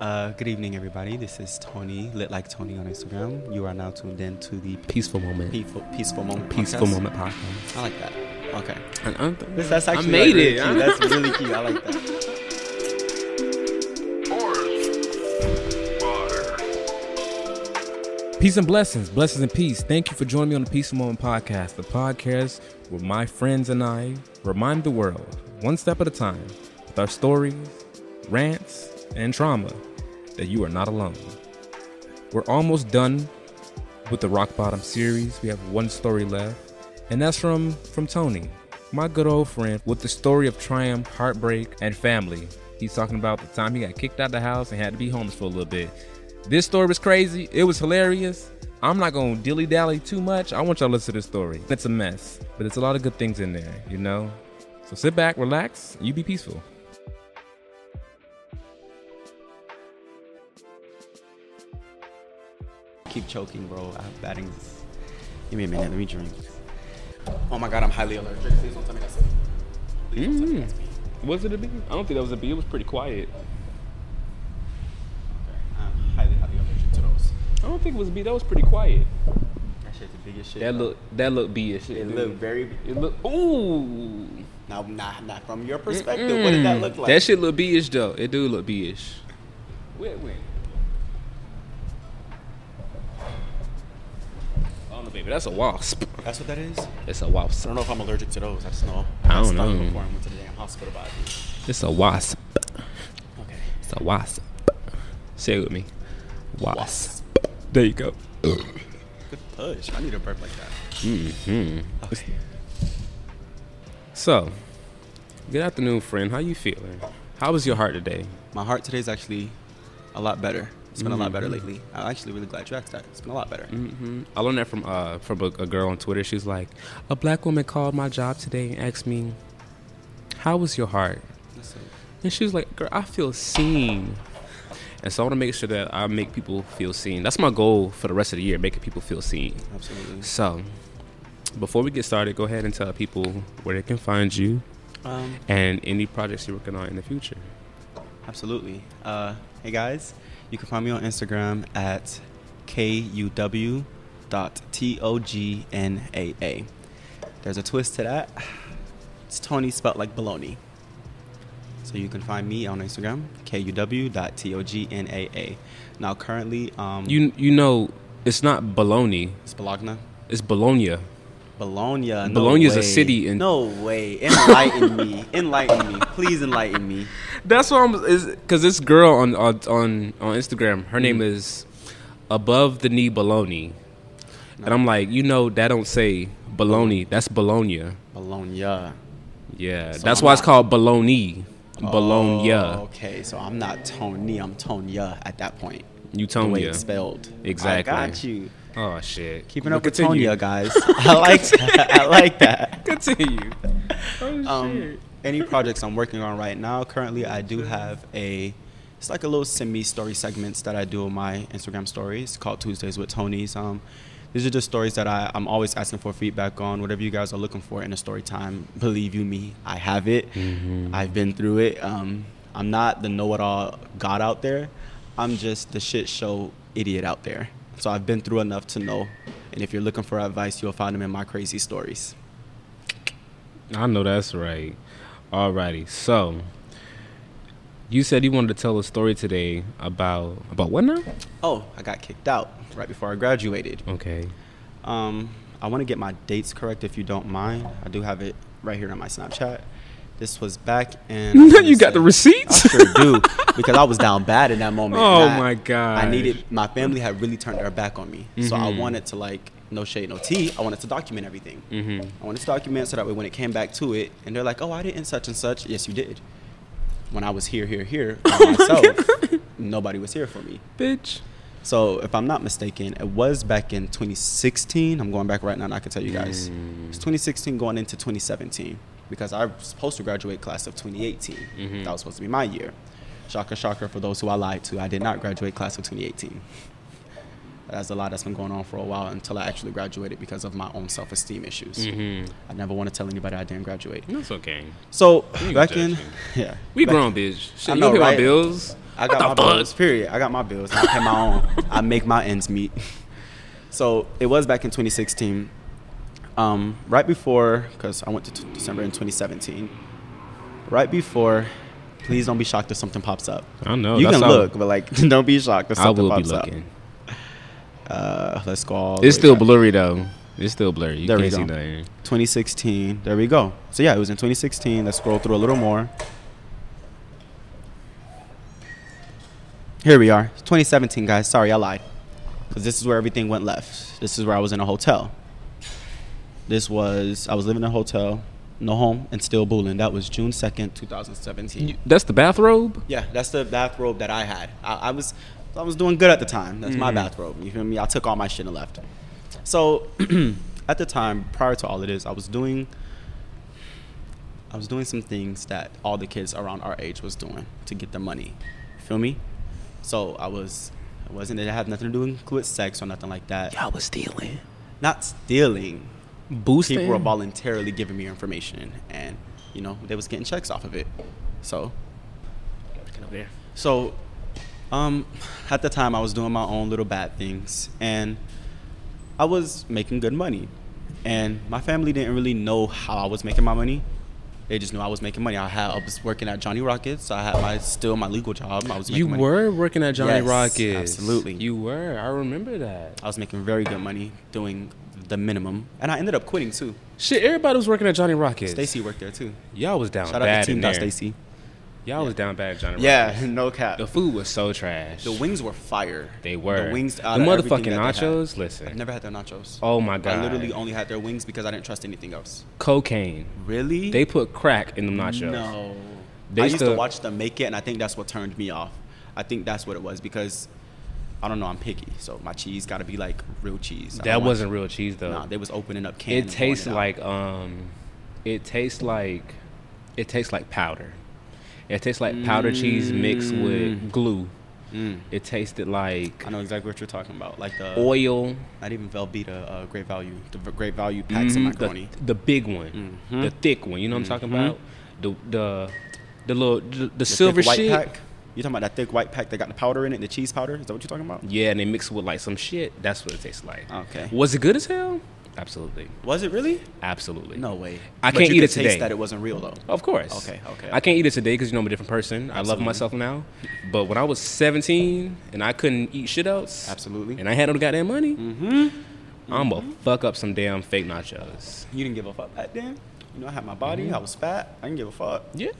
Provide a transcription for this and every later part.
Uh, good evening, everybody. This is Tony, lit like Tony on Instagram. You are now tuned in to the Peaceful moment. peaceful, peaceful moment. Peaceful podcast. moment podcast. I like that. Okay, And I'm- This- that's actually I made like, it. Really. That's really cute. I like that. Peace and blessings, blessings and peace. Thank you for joining me on the Peaceful Moment podcast, the podcast where my friends and I remind the world, one step at a time, with our stories, rants, and trauma, that you are not alone. We're almost done with the Rock Bottom series. We have one story left, and that's from from Tony, my good old friend, with the story of triumph, heartbreak, and family. He's talking about the time he got kicked out of the house and had to be homeless for a little bit. This story was crazy. It was hilarious. I'm not gonna dilly dally too much. I want y'all to listen to this story. It's a mess, but it's a lot of good things in there, you know. So sit back, relax, you be peaceful. Keep choking, bro. I have batting. Give me a minute. Let me drink. Oh my god, I'm highly allergic. Please don't tell me that's it. Please don't mm-hmm. that's me. Was it a bee? I don't think that was a bee. It was pretty quiet. Okay. I'm highly, highly allergic to those. I don't think it was a bee. That was pretty quiet. That shit's the biggest shit. That bro. look, that look bee-ish. It looked very. It look. Ooh. Now, not, not from your perspective. What did that look like? That shit look bee-ish though. It do look bee-ish. Wait, wait. That's a wasp. That's what that is. It's a wasp. I don't know if I'm allergic to those. I just know. I don't know. Before I went to the damn hospital by it. It's a wasp. Okay. It's a wasp. Say it with me. Wasp. Wasp. There you go. Good push. I need a burp like that. Mm-hmm. Okay. So, good afternoon, friend. How you feeling? How was your heart today? My heart today is actually a lot better. It's been a lot better Mhm. lately. I'm actually really glad you asked that. It's been a lot better. hmm I learned that from uh from a, a girl on Twitter. She's like, a black woman called my job today and asked me, "How was your heart?" And she was like, "Girl, I feel seen." And so I want to make sure that I make people feel seen. That's my goal for the rest of the year, making people feel seen. Absolutely. So, before we get started, go ahead and tell people where they can find you Um, and any projects you're working on in the future. absolutely. Uh, hey guys, you can find me on Instagram at kuw.tognaa. There's a twist to that. It's Tony spelled like baloney. So you can find me on Instagram, kuw.tognaa. Now currently, um, You you know, it's not baloney. it's Bologna. it's Bologna. Bologna. No Bologna is a city in- No way. Enlighten me. Enlighten me. Please enlighten me. That's what I'm is because this girl on on on Instagram, her name Mm. is above the knee baloney, and I'm like, you know, that don't say baloney. That's Bologna. Bologna. Yeah, So that's I'm why it's called Bologna. Bologna. Oh, okay, so I'm not Tony. I'm Tonya at that point. You The way Tonya. it's spelled. Exactly. I got you. Oh shit. Keeping But up with. Tonya, guys. I like that. I like that. Continue. Oh Um, shit. any projects I'm working on right now? Currently, I do have a. It's like a little semi-story segments that I do on my Instagram stories called Tuesdays with Tony's. Um, these are just stories that I, I'm always asking for feedback on. Whatever you guys are looking for in a story time, believe you me, I have it. Mhm. I've been through it. Um, I'm not the know-it-all God out there. I'm just the shit show idiot out there. So I've been through enough to know. And if you're looking for advice, you'll find them in my crazy stories. I know that's right. Alrighty, so you said you wanted to tell a story today about about what now? Oh, I got kicked out right before I graduated. Okay. Um, I want to get my dates correct if you don't mind. I do have it right here on my Snapchat. This was back in. You got the receipts? I sure do because I was down bad in that moment. Oh I- my God. I needed my family had really turned their back on me, so I Mhm. wanted to like no shade, no tea. I wanted to document everything. Mm-hmm. I wanted to document so that way when it came back to it, and they're like, "Oh, I didn't such and such." Yes, you did. when I was here, here, here by myself, nobody was here for me. Bitch. So if I'm not mistaken, it was back in 2016. I'm going back right now, and I can tell you guys, Mm. it's 2016 going into 2017 because I was supposed to graduate class of 2018. Mhm. That was supposed to be my year. Shocker, shocker for those who I lied to. I did not graduate class of 2018. That's a lot that's been going on for a while until I actually graduated because of my own self-esteem issues. Mm-hmm. I never want to tell anybody I didn't graduate. That's okay. So You back in, yeah, We grown, bitch. Shit, I you know, don't pay my bills. I got my fuck? bills. Period. I got my bills. I pay my own. I make my ends meet. So it was back in 2016, um, right before, because I went to t- December in 2017. Right before, please don't be shocked if something pops up. I know. you can look, but like, don't be shocked if something pops up. I will be looking. Uh, let's go. all It's still back. blurry though. It's still blurry. You There can't see go. nothing. 2016. There we go. So yeah, it was in 2016. Let's scroll through a little more. Here we are. 2017, guys. Sorry, I lied. Because this is where everything went left. This is where I was in a hotel. This was, I was living in a hotel, no home, and still booling. That was June 2nd, 2017. That's the bathrobe. Yeah, that's the bathrobe that I had. I, I was I was doing good at the time. That's my Mhm. bathrobe. You feel me? I took all my shit and left. So at the time, prior to all of this, I was doing I was doing some things that all the kids around our age was doing to get their money. You feel me? So I was it wasn't it had nothing to do with sex or nothing like that. Y'all was stealing. Not stealing. Boosting. People were voluntarily giving me information and you know, they was getting checks off of it. So Get over there. so, um, at the time, I was doing my own little bad things, and I was making good money. And my family didn't really know how I was making my money. They just knew I was making money. I had I was working at Johnny Rockets. So I had my still my legal job. I was You money. were working at Johnny Yes, Rockets. absolutely. You were. I remember that. I was making very good money doing the minimum, and I ended up quitting too. Shit, everybody was working at Johnny Rockets. Stacy worked there too. Y'all was down Shout bad out to Team there. Stacy. Y'all was down bad at Johnny Yeah, Rockets. Yeah, no cap. The food was so trash. The wings were fire. They were. The wings. The out everything motherfucking nachos. Listen. I've never had their nachos. Oh my god. I literally only had their wings because I didn't trust anything else. cocaine. Really? They put crack in them nachos. No. They I used to watch them make it, and I think that's what turned me off. I think that's what it was because I don't know. I'm picky, so my cheese got to be like real cheese. I That wasn't real cheese though. Nah, they was opening up cans. it tastes out. like um, it tastes like, it tastes like powder. It tastes like powder cheese mixed with glue. Mm. It tasted like I know exactly what you're talking about. Like the oil. not even Velveeta, uh, Great Value, the Great Value packs of Mhm, macaroni. The, the big one, Mhm. the thick one. You know what I'm talking Mhm. about? The the the little the, the, silver shit. pack. You talking about that thick white pack that got the powder in it, the cheese powder? Is that what you're talking about? Yeah, and they mix it with like some shit. That's what it tastes like. Okay. Was it good as hell? Absolutely, Was it really? absolutely. No way. I But can't eat it today. Taste that it wasn't real though. Of course. Okay, okay, I can't eat it today because you know I'm a different person. I love myself now. But when I was 17 and I couldn't eat shit else, Absolutely. and I had no goddamn money, Mm-hmm. I'm gonna fuck up some damn fake nachos. You didn't give a fuck back then. You know, I had my body. Mm-hmm. I was fat. I didn't give a fuck. Yeah.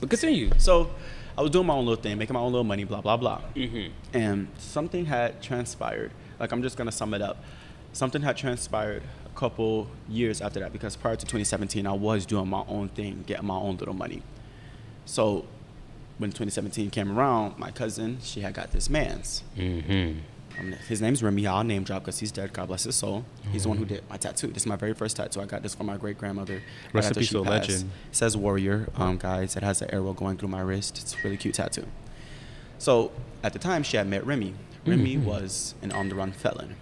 But continue. So, I was doing my own little thing, making my own little money, blah blah blah. Mm-hmm. And something had transpired. Like I'm just gonna sum it up. Something had transpired a couple years after that because prior to 2017, I was doing my own thing, getting my own little money. So, when 2017 came around, my cousin she had got this man's. Mm-hmm. Um, his name's Remy. I'll name drop because he's dead. God bless his soul. He's the one who did my tattoo. This is my very first tattoo. I got this from my great grandmother. Rest in peace legend. It says warrior, um, guys. It has an arrow going through my wrist. It's a really cute tattoo. So at the time, she had met Remy. Remy Mhm. was an on the run felon.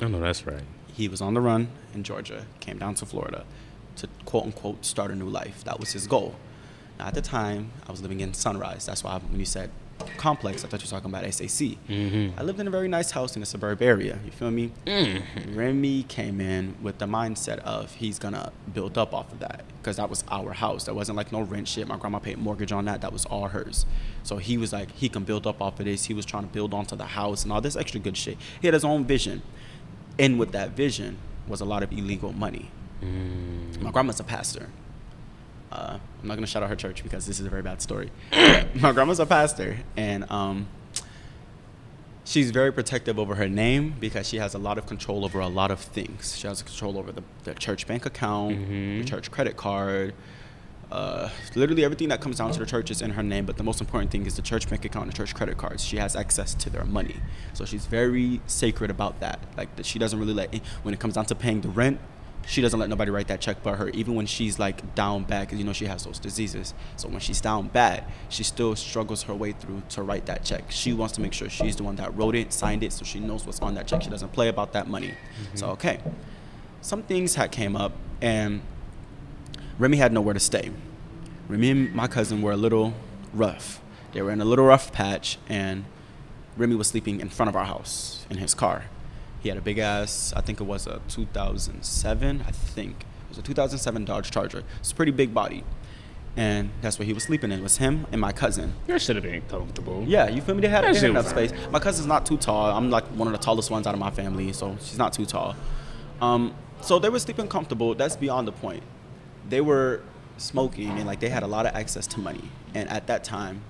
I know that's right. He was on the run in Georgia, came down to Florida to quote unquote start a new life. That was his goal. Now, at the time, I was living in Sunrise. That's why when you said complex, I thought you were talking about SAC. Mm-hmm. I lived in a very nice house in a suburb area. You feel me? Mm-hmm. Remy came in with the mindset of he's gonna build up off of that because that was our house. That wasn't like no rent shit. My grandma paid mortgage on that. That was all hers. So he was like he can build up off of this. He was trying to build onto the house and all this extra good shit. He had his own vision, and with that vision was a lot of illegal money. Mm-hmm. My grandma's a pastor. Uh, I'm not gonna shout out her church because this is a very bad story. My grandma's a pastor, and um, she's very protective over her name because she has a lot of control over a lot of things. She has control over the, the church bank account, the Mhm. church credit card, Uh, literally everything that comes down to the church is in her name, but the most important thing is the church bank account and the church credit cards. She has access to their money, so she's very sacred about that. Like that, she doesn't really let when it comes down to paying the rent. She doesn't let nobody write that check but her. Even when she's like down bad, because you know she has those diseases. So when she's down bad, she still struggles her way through to write that check. She wants to make sure she's the one that wrote it, signed it, so she knows what's on that check. She doesn't play about that money. Mm-hmm. So okay, some things had came up, and Remy had nowhere to stay. Remy and my cousin were a little rough. They were in a little rough patch, and Remy was sleeping in front of our house in his car. He had a big ass, I think it was a 2007, I think. It was a 2007 Dodge Charger. It's a pretty big body. And that's what he was sleeping in. It was him and my cousin. That should have been comfortable. Yeah, you feel me? They had, they had enough space. My cousin's not too tall. I'm like one of the tallest ones out of my family, so she's not too tall. Um, so they were sleeping comfortable. That's beyond the point. They were smoking and like they had a lot of access to money. And at that time,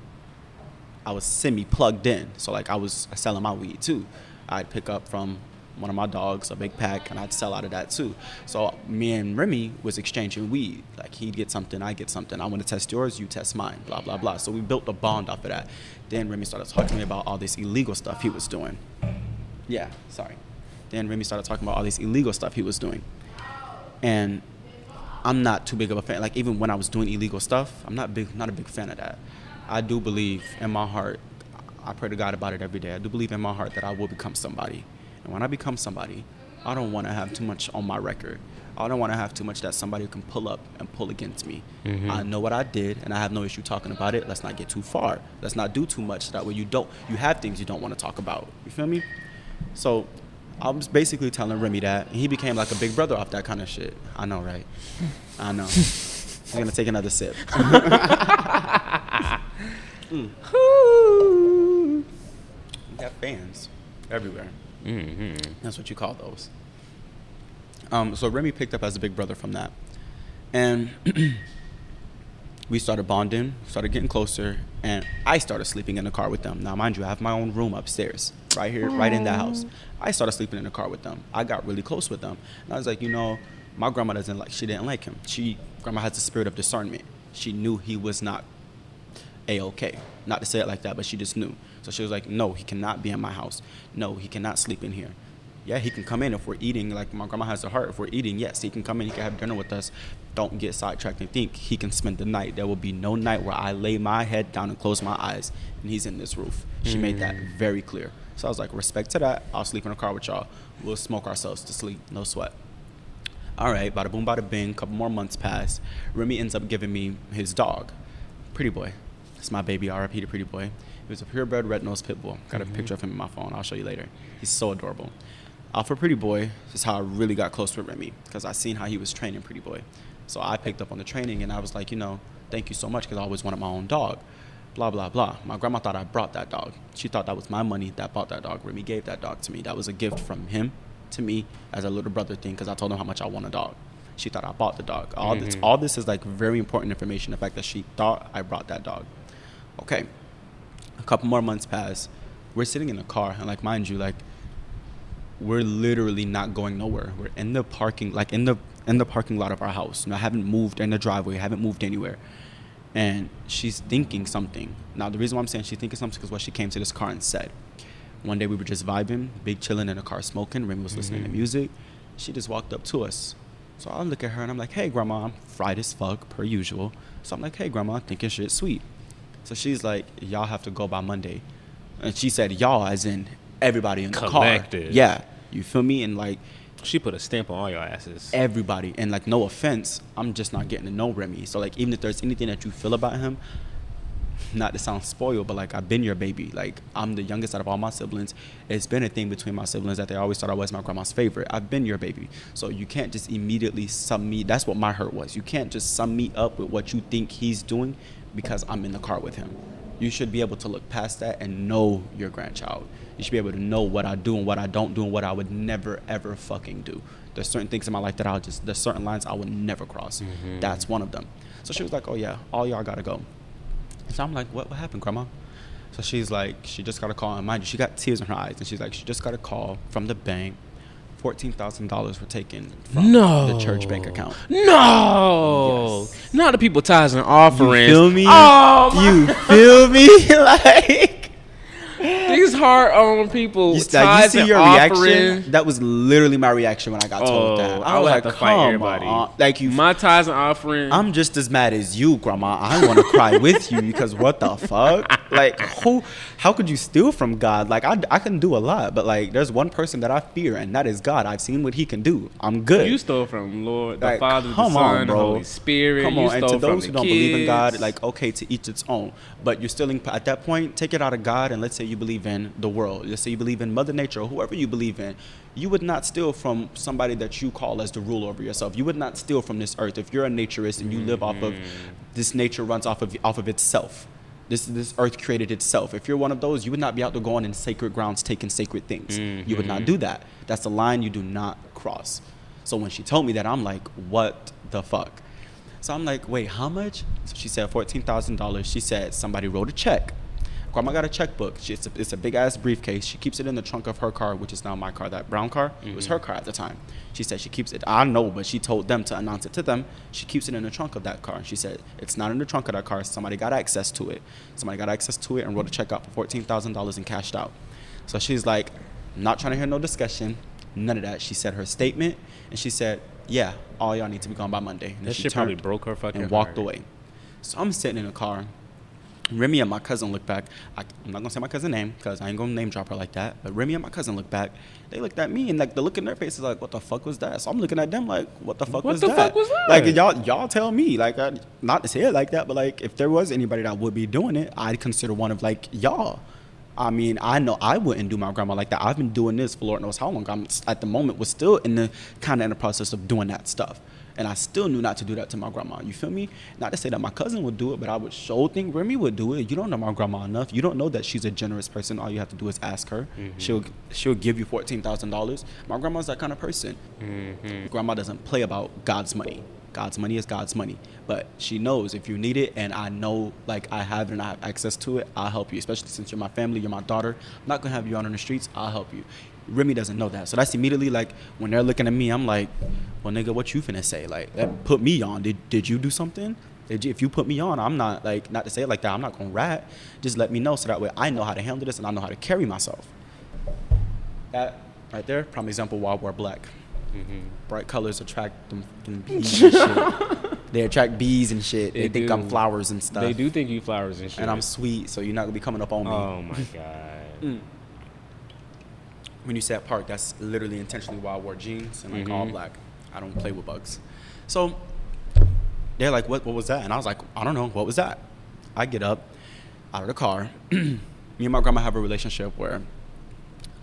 I was semi plugged in. So like I was selling my weed too. I'd pick up from one of my dogs a big pack and I'd sell out of that too. So me and Remy was exchanging weed. Like he'd get something, I get something. I want to test yours, you test mine. Blah blah blah. So we built a bond off of that. Then Remy started talking to me about all this illegal stuff he was doing. Yeah, sorry. Then Remy started talking about all this illegal stuff he was doing. And I'm not too big of a fan. Like even when I was doing illegal stuff, I'm not big, not a big fan of that. I do believe in my heart. I pray to God about it every day. I do believe in my heart that I will become somebody. And when I become somebody, I don't want to have too much on my record. I don't want to have too much that somebody can pull up and pull against me. Mm-hmm. I know what I did, and I have no issue talking about it. Let's not get too far. Let's not do too much. That way, you don't you have things you don't want to talk about. You feel me? So I was basically telling Remy that, and he became like a big brother off that kind of shit. I know, right? I know. I'm gonna take another sip. mm. We got fans everywhere. Mm-hmm. That's what you call those. Um, so Remy picked up as a big brother from that, and we started bonding, started getting closer, and I started sleeping in the car with them. Now, mind you, I have my own room upstairs, right here, right in the house. I started sleeping in the car with them. I got really close with them, and I was like, you know, my grandma doesn't like. She didn't like him. She grandma has the spirit of discernment. She knew he was not a okay. Not to say it like that, but she just knew. So she was like, no, he cannot be in my house. No, he cannot sleep in here yeah, he can come in if we're eating. Like my grandma has a heart. If we're eating, yes, he can come in. He can have dinner with us. Don't get sidetracked and think he can spend the night. There will be no night where I lay my head down and close my eyes and he's in this roof. She mm. made that mm. very clear. So I was like, respect to that. I'll sleep in a car with y'all. We'll smoke ourselves to sleep. No sweat. All right, bada boom, bada bing. Couple more months pass. Remy ends up giving me his dog, Pretty Boy. It's my baby, RIP to Pretty Boy. He was a purebred red nosed pit bull. Got a mm-hmm. picture of him in my phone. I'll show you later. He's so adorable. Uh, for Pretty Boy, this is how I really got close with Remy because I seen how he was training Pretty Boy. So I picked up on the training and I was like, you know, thank you so much because I always wanted my own dog. Blah, blah, blah. My grandma thought I brought that dog. She thought that was my money that bought that dog. Remy gave that dog to me. That was a gift from him to me as a little brother thing because I told him how much I want a dog. She thought I bought the dog. All mm-hmm. this, all this is like very important information. The fact that she thought I brought that dog. Okay, a couple more months pass. We're sitting in a car, and like mind you, like we're literally not going nowhere. We're in the parking, like in the in the parking lot of our house. you know, I haven't moved in the driveway. I haven't moved anywhere. And she's thinking something. Now the reason why I'm saying she's thinking something is what she came to this car and said. One day we were just vibing, big chilling in a car smoking. Remy was mm-hmm. listening to mm-hmm. music. She just walked up to us. So I look at her and I'm like, hey, grandma, I'm fried as fuck, per usual. So I'm like, hey, grandma, thinking shit sweet. So she's like, y'all have to go by Monday. And she said, y'all, as in everybody in the Collected. car. Yeah, you feel me? And like, she put a stamp on all your asses. Everybody, and like, no offense, I'm just not getting to know Remy. So like, even if there's anything that you feel about him, not to sound spoiled, but like I've been your baby. Like I'm the youngest out of all my siblings. It's been a thing between my siblings that they always thought I was my grandma's favorite. I've been your baby. So you can't just immediately sum me. That's what my hurt was. You can't just sum me up with what you think he's doing because I'm in the car with him. You should be able to look past that and know your grandchild you should be able to know what I do and what I don't do and what I would never ever fucking do. There's certain things in my life that I'll just there's certain lines I would never cross. Mm-hmm. That's one of them. So she was like, "Oh yeah, all y'all gotta go." So I'm like, "What? What happened, Grandma?" So she's like, she just got a call, and mind you, she got tears in her eyes, and she's like, she just got a call from the bank fourteen thousand dollars were taken from No. the church bank account. No, Yes. not the people tithes and offerings. feel me? Oh, You feel me? like these hard on people. you, like, you see and your offering. reaction? That was literally my reaction when I got told that. Oh, I I was would like, have to fight everybody. on." Like you my tithes and offering. I'm just as mad as you, Grandma. I want to cry with you because what the fuck? Like, who? How could you steal from God? Like, I, I can do a lot, but like, there's one person that I fear, and that is God. I've seen what He can do. I'm good. you stole from Lord, the Like, Father, the Son, on, the bro. Holy Spirit. Come you on, and to those who don't believe in God, like okay, to each its own. But you're still in, at that point, take it out of God, and let's say you believe in the world. Let's say you believe in Mother Nature or whoever you believe in. You would not steal from somebody that you call as the ruler over yourself. You would not steal from this earth if you're a naturist and you live off of mm-hmm. this nature runs off of off of itself. This this earth created itself. If you're one of those, you would not be out there going in sacred grounds taking sacred things. You would not mm-hmm. do that. That's a line you do not cross. So when she told me that, I'm like, what the fuck? So I'm like, wait, how much? So she said fourteen thousand dollars. She said somebody wrote a check. Grandma got a checkbook. She, it's, a, it's a big ass briefcase. She keeps it in the trunk of her car, which is now my car. That brown car, it was mm-hmm. her car at the time. She said she keeps it. I know, but she told them to announce it to them. She keeps it in the trunk of that car. She said it's not in the trunk of that car. Somebody got access to it. Somebody got access to it and wrote a check out for fourteen thousand dollars and cashed out. So she's like, not trying to hear no discussion, none of that. She said her statement, and she said, "Yeah, all y'all need to be gone by Monday." And That she shit probably broke her fucking and walked heart. away. So I'm sitting in a car. Remy and my cousin look back. I, I'm not gonna say my cousin name because I ain't gonna name drop her like that. But Remy and my cousin look back. They looked at me and like the look in their faces like, "What the fuck was that?" So I'm looking at them like, "What the fuck What was the that?" fuck was that? Like y'all, y'all tell me. Like, I, not to say it like that, but like if there was anybody that would be doing it, I'd consider one of like y'all. I mean, I know I wouldn't do my grandma like that. I've been doing this for Lord knows how long. I'm at the moment was still in the kind of in the process of doing that stuff, and I still knew not to do that to my grandma. You feel me? Not to say that my cousin would do it, but I would show think Remy would do it. You don't know my grandma enough. You don't know that she's a generous person. All you have to do is ask her. Mm-hmm. She'll she'll give you fourteen thousand dollars. My grandma's that kind of person. Mm-hmm. Grandma doesn't play about God's money. God's money is God's money. But she knows if you need it, and I know like I have it and I have access to it, I'll help you. Especially since you're my family, you're my daughter. I'm not gonna have you out on the streets. I'll help you. Remy doesn't know that, so that's immediately like when they're looking at me, I'm like, well, nigga, what you finna say? Like that put me on. Did did you do something? Did you, if you put me on, I'm not like not to say it like that. I'm not gonna rat. Just let me know so that way I know how to handle this and I know how to carry myself. That right there, prime example why I wear black. Mm-hmm. Bright colors attract them bees and shit. They attract bees and shit. They, They think I'm flowers and stuff. They do think you flowers and shit. And I'm sweet, so you're not gonna be coming up on me. Oh my god. Mm. When you say at park, that's literally intentionally why I wore jeans and like all Mhm. black. I don't play with bugs. So they're like, what, what was that? And I was like, I don't know. What was that? I get up out of the car. Me and my grandma have a relationship where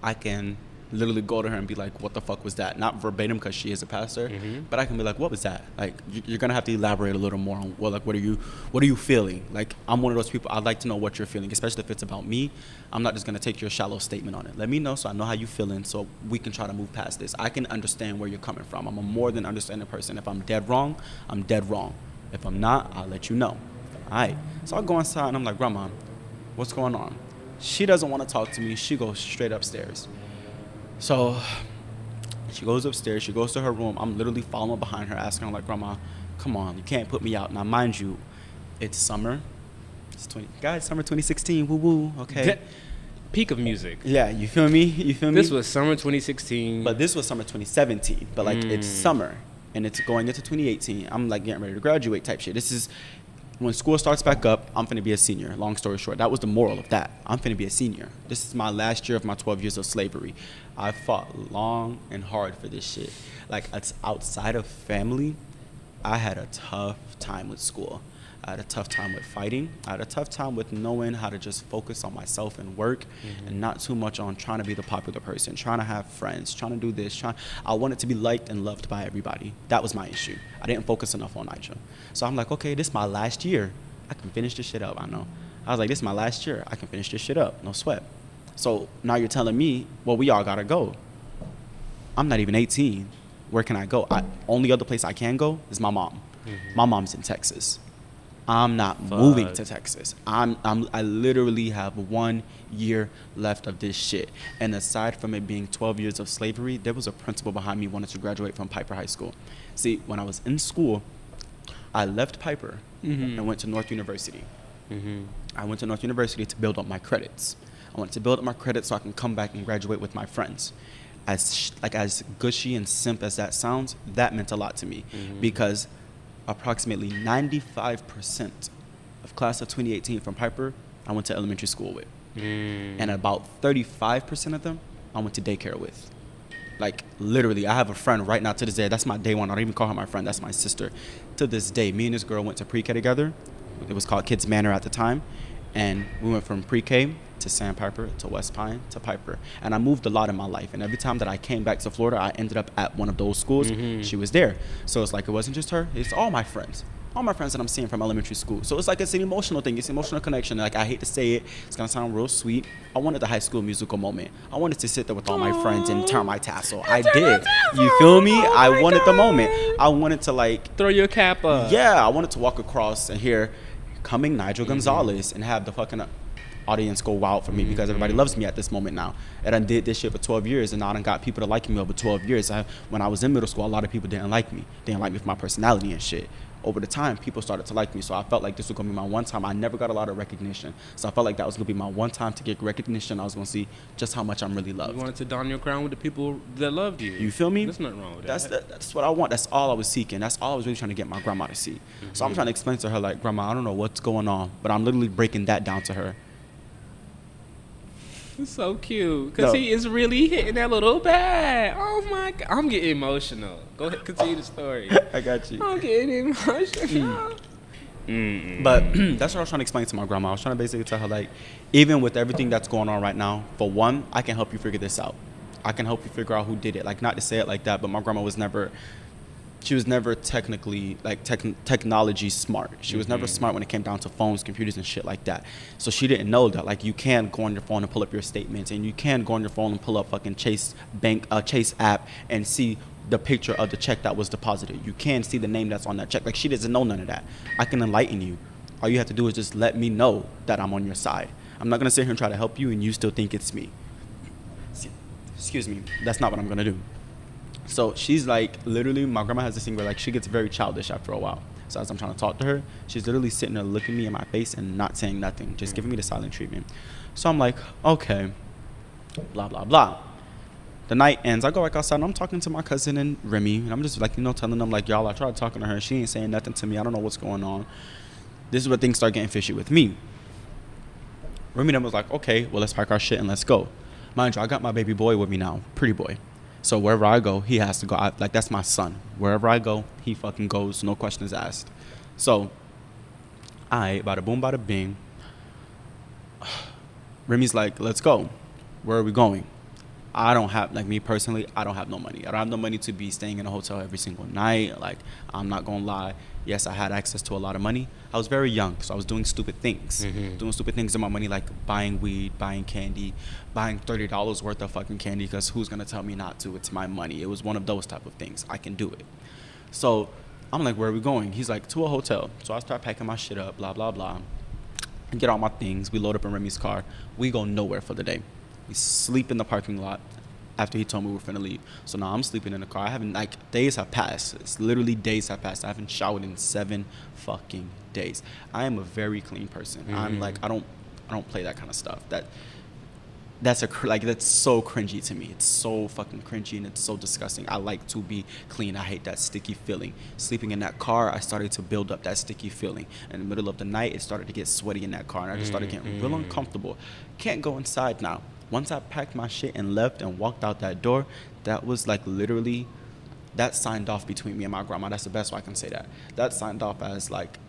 I can literally go to her and be like, what the fuck was that? Not verbatim because she is a pastor, Mhm. but I can be like, what was that? Like, you- you're gonna have to elaborate a little more on what, like, what are you, what are you feeling? Like, I'm one of those people. I'd like to know what you're feeling, especially if it's about me. I'm not just gonna take your shallow statement on it. Let me know so I know how you feeling, so we can try to move past this. I can understand where you're coming from. I'm a more than understanding person. If I'm dead wrong, I'm dead wrong. If I'm not, I'll let you know. All right. So I go inside and I'm like, Grandma, what's going on? She doesn't want to talk to me. She goes straight upstairs. So she goes upstairs. She goes to her room. I'm literally following behind her, asking her like, "Grandma, come on, you can't put me out." Now, mind you, it's summer. It's 20, guys, summer 2016. Woo woo. Okay. De- Peak of music. yeah, you feel me? You feel me? This was summer 2016. But this was summer 2017. But like it's Mm. summer and it's going into 2018. I'm like getting ready to graduate type shit. This is when school starts back up, I'm finna be a senior. Long story short, that was the moral of that. I'm finna be a senior. This is my last year of my 12 years of slavery. I fought long and hard for this shit. Like it's outside of family, I had a tough time with school. I had a tough time with fighting. I had a tough time with knowing how to just focus on myself and work mm-hmm. and not too much on trying to be the popular person, trying to have friends, trying to do this, trying I wanted to be liked and loved by everybody. That was my issue. I didn't focus enough on Nitro. So I'm like, okay, this is my last year. I can finish this shit up. I know. I was like, this is my last year. I can finish this shit up. No sweat. So now you're telling me, well, we all gotta go. I'm not even 18. Where can I go? I, only other place I can go is my mom. Mm-hmm. My mom's in Texas. I'm not moving to Texas. I'm, I'm I literally have one year left of this shit. And aside from it being 12 years of slavery, there was a principal behind me wanting to graduate from Piper High School. See, when I was in school, I left Piper Mhm. and went to North University. Mm-hmm. I went to North University to build up my credits. I wanted to build up my credits so I can come back and graduate with my friends. As sh- like as gushy and simp as that sounds, that meant a lot to me Mhm. because approximately 95% of class of 2018 from Piper I went to elementary school with, Mm. and about 35% of them I went to daycare with. Like literally, I have a friend right now to this day. That's my day one. I don't even call her my friend. That's my sister. To this day, me and this girl went to pre-K together. It was called Kids Manor at the time, and we went from pre-K to Sandpiper to Westpine to Piper. And I moved a lot in my life. And every time that I came back to Florida, I ended up at one of those schools. Mhm. She was there. So it's like it wasn't just her. It's all my friends. All my friends that I'm seeing from elementary school. So it's like it's an emotional thing. It's an emotional connection. Like I hate to say it. It's gonna sound real sweet. I wanted the high school musical moment. I wanted to sit there with all my friends and turn my tassel. I did. You feel me? Oh I my wanted the moment. I wanted to like Throw your cap up. yeah, I wanted to walk across and hear coming Nigel Mm-hmm. Gonzalez and have the fucking audience go wild for me because everybody Mm-hmm. loves me at this moment now. And I did this shit for 12 years and I done got people to like me over 12 years. I, when I was in middle school, a lot of people didn't like me. They didn't like me for my personality and shit. Over the time, people started to like me, so I felt like this was gonna be my one time. I never got a lot of recognition, so I felt like that was gonna be my one time to get recognition. I was gonna see just how much I'm really loved. You wanted to don your crown with the people that loved you. You feel me? There's nothing wrong with That's that. that's what I want. That's all I was seeking. That's all I was really trying to get my grandma to see. So I'm trying to explain to her like, grandma, I don't know what's going on, but I'm literally breaking that down to her. So cute because No. he is really hitting that little bag. Oh my god, I'm getting emotional. Go ahead, continue the story. I got you. I'm getting emotional. Mm. Mm-mm. But that's what I was trying to explain to my grandma. I was trying to basically tell her like, even with everything that's going on right now, for one, I can help you figure this out. I can help you figure out who did it. Like not to say it like that, but my grandma was never. She was never technically like tech, technology smart. She was never smart when it came down to phones, computers, and shit like that. So she didn't know that like you can go on your phone and pull up your statements, and you can go on your phone and pull up fucking Chase Bank, uh, Chase app, and see the picture of the check that was deposited. You can see the name that's on that check. Like she doesn't know none of that. I can enlighten you. All you have to do is just let me know that I'm on your side. I'm not gonna sit here and try to help you, and you still think it's me. Excuse me. That's not what I'm gonna do. So she's like, literally, my grandma has this thing where like she gets very childish after a while. So as I'm trying to talk to her, she's literally sitting there looking me in my face and not saying nothing, just giving me the silent treatment. So I'm like, okay, blah blah blah. The night ends. I go back outside and I'm talking to my cousin and Remy, and I'm just like, you know, telling them like, y'all, I tried talking to her. She ain't saying nothing to me. I don't know what's going on. This is where things start getting fishy with me. Remy then was like, okay, well, let's pack our shit and let's go. Mind you, I got my baby boy with me now, pretty boy. So wherever I go, he has to go. I, like that's my son. Wherever I go, he fucking goes. No questions asked. So, I bada boom, bada bing. Remy's like, let's go. Where are we going? I don't have like me personally. I don't have no money. I don't have no money to be staying in a hotel every single night. Like I'm not gonna lie. Yes, I had access to a lot of money. I was very young, so I was doing stupid things. Mhm. Doing stupid things with my money, like buying weed, buying candy, buying thirty dollars worth of fucking candy. Because who's gonna tell me not to? It's my money. It was one of those type of things. I can do it. So I'm like, where are we going? He's like, to a hotel. So I start packing my shit up, blah blah blah. And get all my things. We load up in Remy's car. We go nowhere for the day. We sleep in the parking lot after he told me we were finna leave. So now I'm sleeping in the car. I haven't like days have passed. It's literally days have passed. I haven't showered in seven fucking days. I am a very clean person. I'm Mhm. like I don't I don't play that kind of stuff. That that's a like that's so cringy to me. It's so fucking cringy and it's so disgusting. I like to be clean. I hate that sticky feeling. Sleeping in that car, I started to build up that sticky feeling. In the middle of the night, it started to get sweaty in that car, and I just started getting real Mm-mm. uncomfortable. Can't go inside now. Once I packed my shit and left and walked out that door, that was like literally that signed off between me and my grandma. That's the best way I can say that. That signed off as like,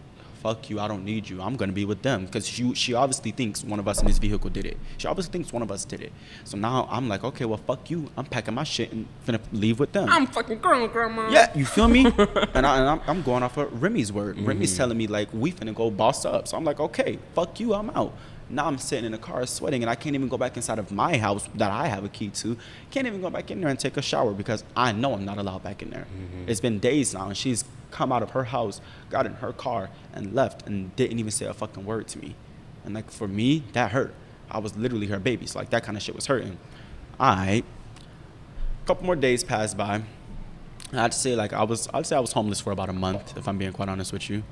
fuck you, I don't need you. I'm gonna be with them because she she obviously thinks one of us in this vehicle did it. She obviously thinks one of us did it. So now I'm like, okay, well, fuck you. I'm packing my shit and finna leave with them. I'm fucking grown, grandma. Yeah, you feel me? and, I, and I'm, I'm going off of Remy's word. Mm-hmm. Remy's telling me like we finna go boss up. So I'm like, okay, fuck you, I'm out. Now I'm sitting in the car sweating, and I can't even go back inside of my house that I have a key to. Can't even go back in there and take a shower because I know I'm not allowed back in there. Mm-hmm. It's been days now, and she's come out of her house, got in her car, and left, and didn't even say a fucking word to me. And like for me, that hurt. I was literally her baby, so like that kind of shit was hurting. All right. A couple more days passed by. I'd say like I was, I'd say I was homeless for about a month, if I'm being quite honest with you.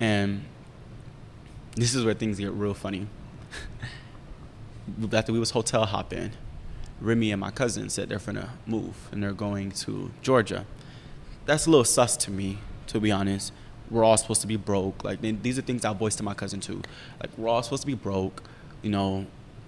And this is where things get real funny. After we was hotel hopping, Remy and my cousin said they're gonna move and they're going to Georgia. That's a little sus to me, to be honest. We're all supposed to be broke. Like these are things I voiced to my cousin too. Like we're all supposed to be broke. You know,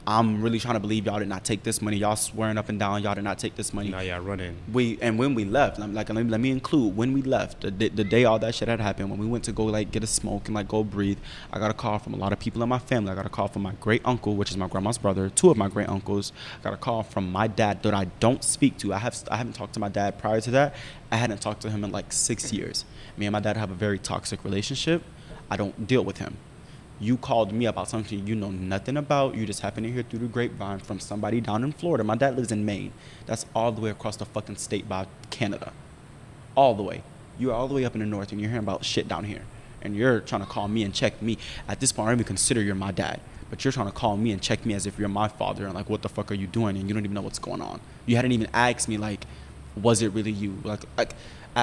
I'm really trying to believe y'all did not take this money. Y'all swearing up and down y'all did not take this money. Now y'all running. We and when we left, like let me, let me include when we left the, the day all that shit had happened. When we went to go like get a smoke and like go breathe, I got a call from a lot of people in my family. I got a call from my great uncle, which is my grandma's brother, two of my great uncles. I got a call from my dad that I don't speak to. I have I haven't talked to my dad prior to that. I hadn't talked to him in like six years. Me and my dad have a very toxic relationship. I don't deal with him you called me about something you know nothing about. You just happened to hear through the grapevine from somebody down in Florida. My dad lives in Maine. That's all the way across the fucking state by Canada. All the way. You're all the way up in the north and you're hearing about shit down here. And you're trying to call me and check me. At this point, I don't even consider you're my dad. But you're trying to call me and check me as if you're my father and like, what the fuck are you doing? And you don't even know what's going on. You hadn't even asked me like, was it really you? Like, like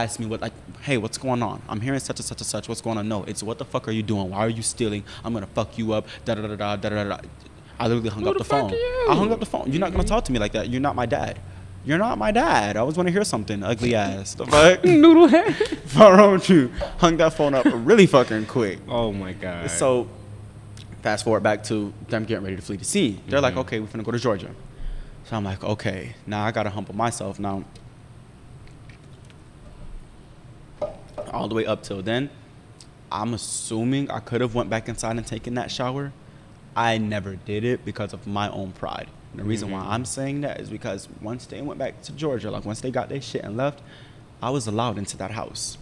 ask me what like, hey, what's going on? I'm hearing such and such and such. What's going on? No, it's what the fuck are you doing? Why are you stealing? I'm gonna fuck you up. Da da da da da da da. I literally hung Who up the the, fuck phone. are you? I hung up the phone. You're not gonna talk to me like that. You're not my dad. You're not my dad. I always want to hear something ugly ass. The fuck? Noodle head. What's wrong with you? Hung that phone up really fucking quick. Oh my god. So, fast forward back to them getting ready to flee the scene. They're like, Mhm. okay, we're gonna go to Georgia. So I'm like, okay, now I gotta humble myself. Now, all the way up till then, I'm assuming I could have went back inside and taken that shower. I never did it because of my own pride. And the reason why Mhm. I'm saying that is because once they went back to Georgia, like once they got their shit and left, I was allowed into that house.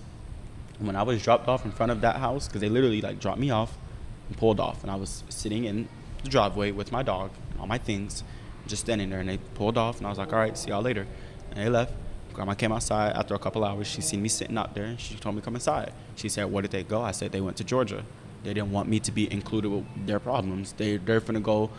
And when I was dropped off in front of that house, because they literally like dropped me off and pulled off, and I was sitting in the driveway with my dog and all my things, just standing there, and they pulled off, and I was like, all right, see y'all later. And they left. Grandma came outside after a couple hours. She seen me sitting out there, and she told me to come inside. She said, where did they go? I said, they went to Georgia. They didn't want me to be included with their problems. They, they're finna go,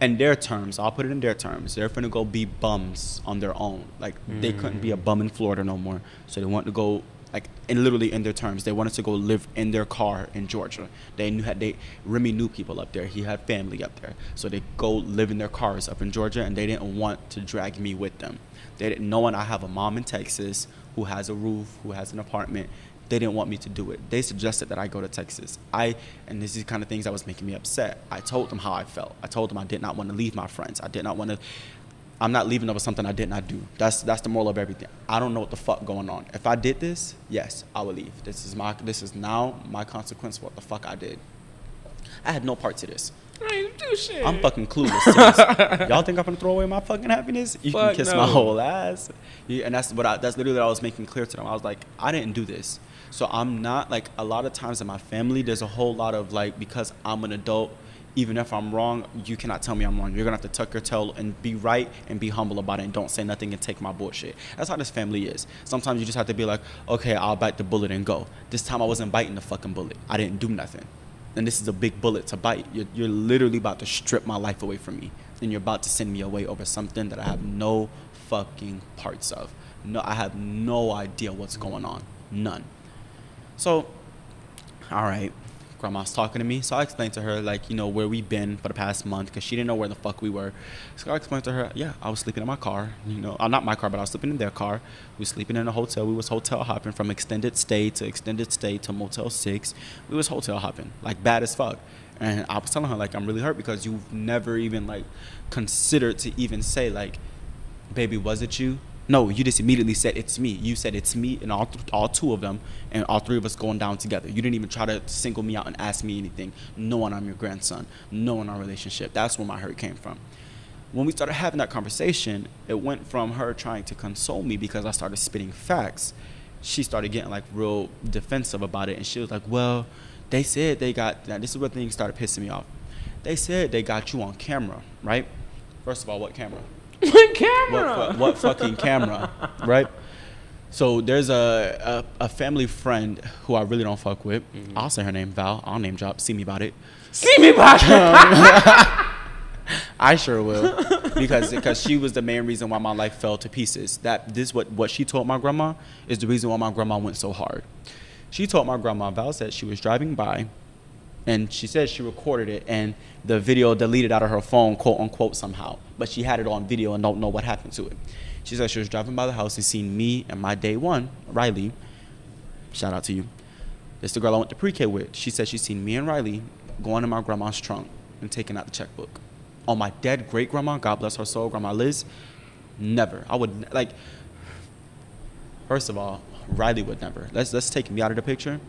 in their terms, I'll put it in their terms, they're finna go be bums on their own. Like, they couldn't be a mm. bum in Florida no more. So they want to go like and literally in their terms. They wanted to go live in their car in georgia. They knew had they remy knew people up there. He had family up there. So they go live in their cars up in georgia and they didn't want to drag me with them. They didn't knowing i have a mom in texas who has a roof who has an apartment. They didn't want me to do it. They suggested that i go to texas. I and this is the kind of things that was making me upset. I told them how i felt. I told them i did not want to leave my friends. I did not want to I'm not leaving over something I did not do. That's that's the moral of everything. I don't know what the fuck going on. If I did this, yes, I will leave. This is my this is now my consequence for what the fuck I did. I had no part to this. I ain't do shit. I'm fucking clueless. Y'all think I'm gonna throw away my fucking happiness? You Fuck can kiss no. my whole ass. Yeah, and that's what I, that's literally what I was making clear to them. I was like, I didn't do this. So I'm not like a lot of times in my family. There's a whole lot of like because I'm an adult. Even if I'm wrong, you cannot tell me I'm wrong. You're gonna have to tuck your tail and be right and be humble about it and don't say nothing and take my bullshit. That's how this family is. Sometimes you just have to be like, okay, I'll bite the bullet and go. This time I wasn't biting the fucking bullet. I didn't do nothing and this is a big bullet to bite. You're, you're literally about to strip my life away from me, and you're about to send me away over something that I have no fucking parts of. No, I have no idea what's going on. None. So, all right, grandma's talking to me, so I explained to her like you know where we've been for the past month because she didn't know where the fuck we were. So I explained to her, yeah, I was sleeping in my car. You know, uh, not my car, but I was sleeping in their car. We was sleeping in a hotel. We was hotel hopping from extended stay to extended stay to Motel Six. We was hotel hopping like bad as fuck. And I was telling her like I'm really hurt because you've never even like considered to even say like, baby, was it you? No, you just immediately said it's me. You said it's me and all th- all two of them and all three of us going down together. You didn't even try to single me out and ask me anything. Knowing I'm your grandson, knowing our relationship. That's where my hurt came from. When we started having that conversation, it went from her trying to console me because I started spitting facts. She started getting like real defensive about it, and she was like, "Well, they said they got." Now this is where things started pissing me off. They said they got you on camera, right? First of all, what camera? What camera? What, fu- what fucking camera, right? So there's a, a, a family friend who I really don't fuck with. Mm-hmm. I'll say her name, Val. I'll name drop. See me about it. See me back. I sure will, because because she was the main reason why my life fell to pieces. That this what what she told my grandma is the reason why my grandma went so hard. She told my grandma Val said she was driving by, and she said she recorded it and the video deleted out of her phone, quote unquote somehow, but she had it on video and don't know what happened to it. She said she was driving by the house and seen me and my day one, Riley. Shout out to you. It's the girl I went to pre-K with. She said she seen me and Riley going in my grandma's trunk and taking out the checkbook. On my dead great grandma, God bless her soul, Grandma Liz, never. I would like. First of all, Riley would never. Let's let's take me out of the picture.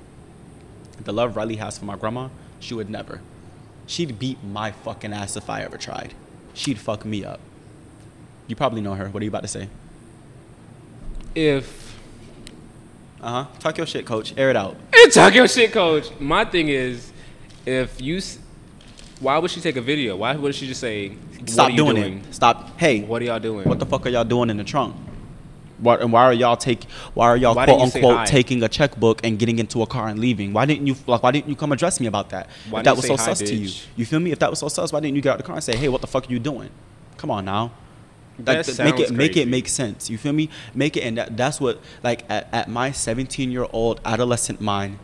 The love Riley has for my grandma, she would never. She'd beat my fucking ass if I ever tried. She'd fuck me up. You probably know her. What are you about to say? if Uh huh. Talk your shit, coach. Air it out. talk your shit, coach. My thing is, if you, s- why would she take a video? Why would she just say, Stop doing, doing? it. Stop. Hey, What are y'all doing? What the fuck are y'all doing in the trunk? What and why are y'all take? Why are y'all Why quote didn't you say unquote taking a checkbook and getting into a car and leaving? Why didn't you like? Why didn't you come address me about that? Why if that was so hi, sus to you, you feel me? If that was so sus, why didn't you get out of the car and say, "Hey, what the fuck are you doing?" Come on now. That Like, make it sounds make it make sense. You feel me? Make it and that, that's what like at, at my 17 year old adolescent mind,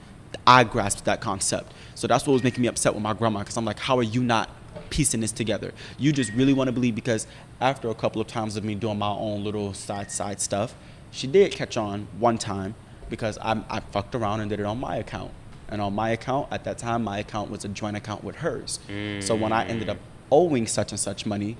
I grasped that concept. So that's what was making me upset with my grandma because I'm like, how are you not piecing this together? You just really want to believe because after a couple of times of me doing my own little side side stuff, she did catch on one time because I, I fucked around and did it on my account. And on my account at that time, my account was a joint account with hers. So when I ended up mm. owing such and such money,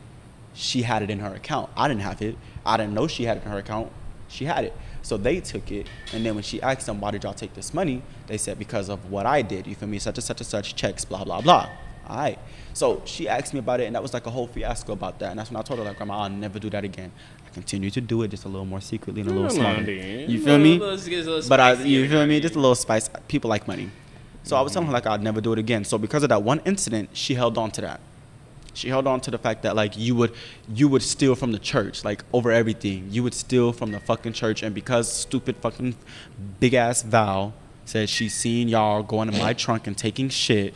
she had it in her account. I didn't have it. I didn't know she had it in her account. She had it. So they took it. And then when she asked them, why did y'all take this money? They said, because of what I did. You feel me? Such and such and such checks, blah, blah, blah. All right. So she asked me about it, and that was like a whole fiasco about that. And that's when I told her, like, Grandma, I'll never do that again. I continue to do it just a little more secretly and a little Come smaller. You feel me? Little- little- it's a little But I, you feel me? Just a little spice. People like money. So I was telling her like I'd never do it again. So because of that one incident, she held on to that. She held on to the fact that like you would you would steal from the church, like over everything. You would steal from the fucking church and because stupid fucking big ass Val said she's seen y'all going in my trunk and taking shit,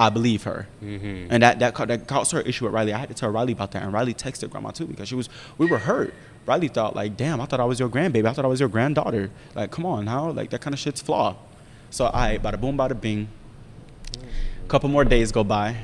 I believe her. Mm-hmm. And that, that, that caused her issue with Riley. I had to tell Riley about that. And Riley texted grandma too because she was, we were hurt. Riley thought like, damn, I thought I was your grandbaby. I thought I was your granddaughter. Like, come on, how? Like that kind of shit's flawed. So I, bada boom, bada bing. A couple more days go by.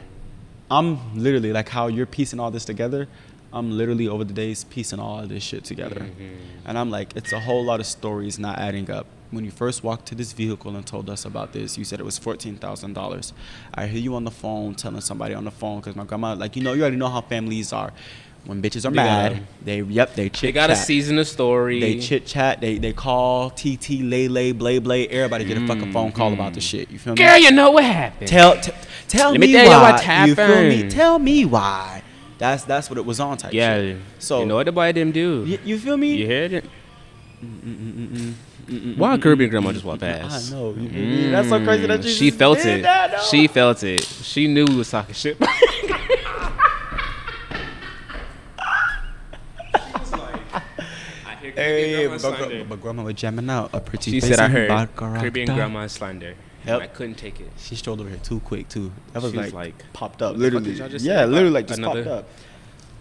I'm literally like how you're piecing all this together. I'm literally over the days piecing all this shit together. Mm-hmm. And I'm like, it's a whole lot of stories not adding up. When you first walked to this vehicle and told us about this, you said it was $14,000. I hear you on the phone telling somebody on the phone because my grandma, like, you know, you already know how families are. When bitches are They mad, they, yep, they chit chat. They got chat. season the story. They chit chat. They they call TT, Lay Lay, Blay Blay. Everybody get a fucking phone call about the mm. shit. You feel me? Girl, you know what happened. Tell t- tell Let me, tell you why. what You feel me? Tell me why. That's that's what it was on type. yeah. Shit. So you know what the boy them do? y- you feel me? You heard it? Mm, mm, Why Caribbean grandma just walked past? I past? know. You feel me? That's so crazy that you She just felt did it. that, though. She felt it. She knew we was talking shit. Hey, but, gra- but grandma was jamming out a pretty. She face said, "I heard Baccarat." Caribbean grandma slander." Yep. I couldn't take it. She strolled over here too quick too. That was She was like, like, popped up "What the fuck literally. just yeah, literally like just another-" popped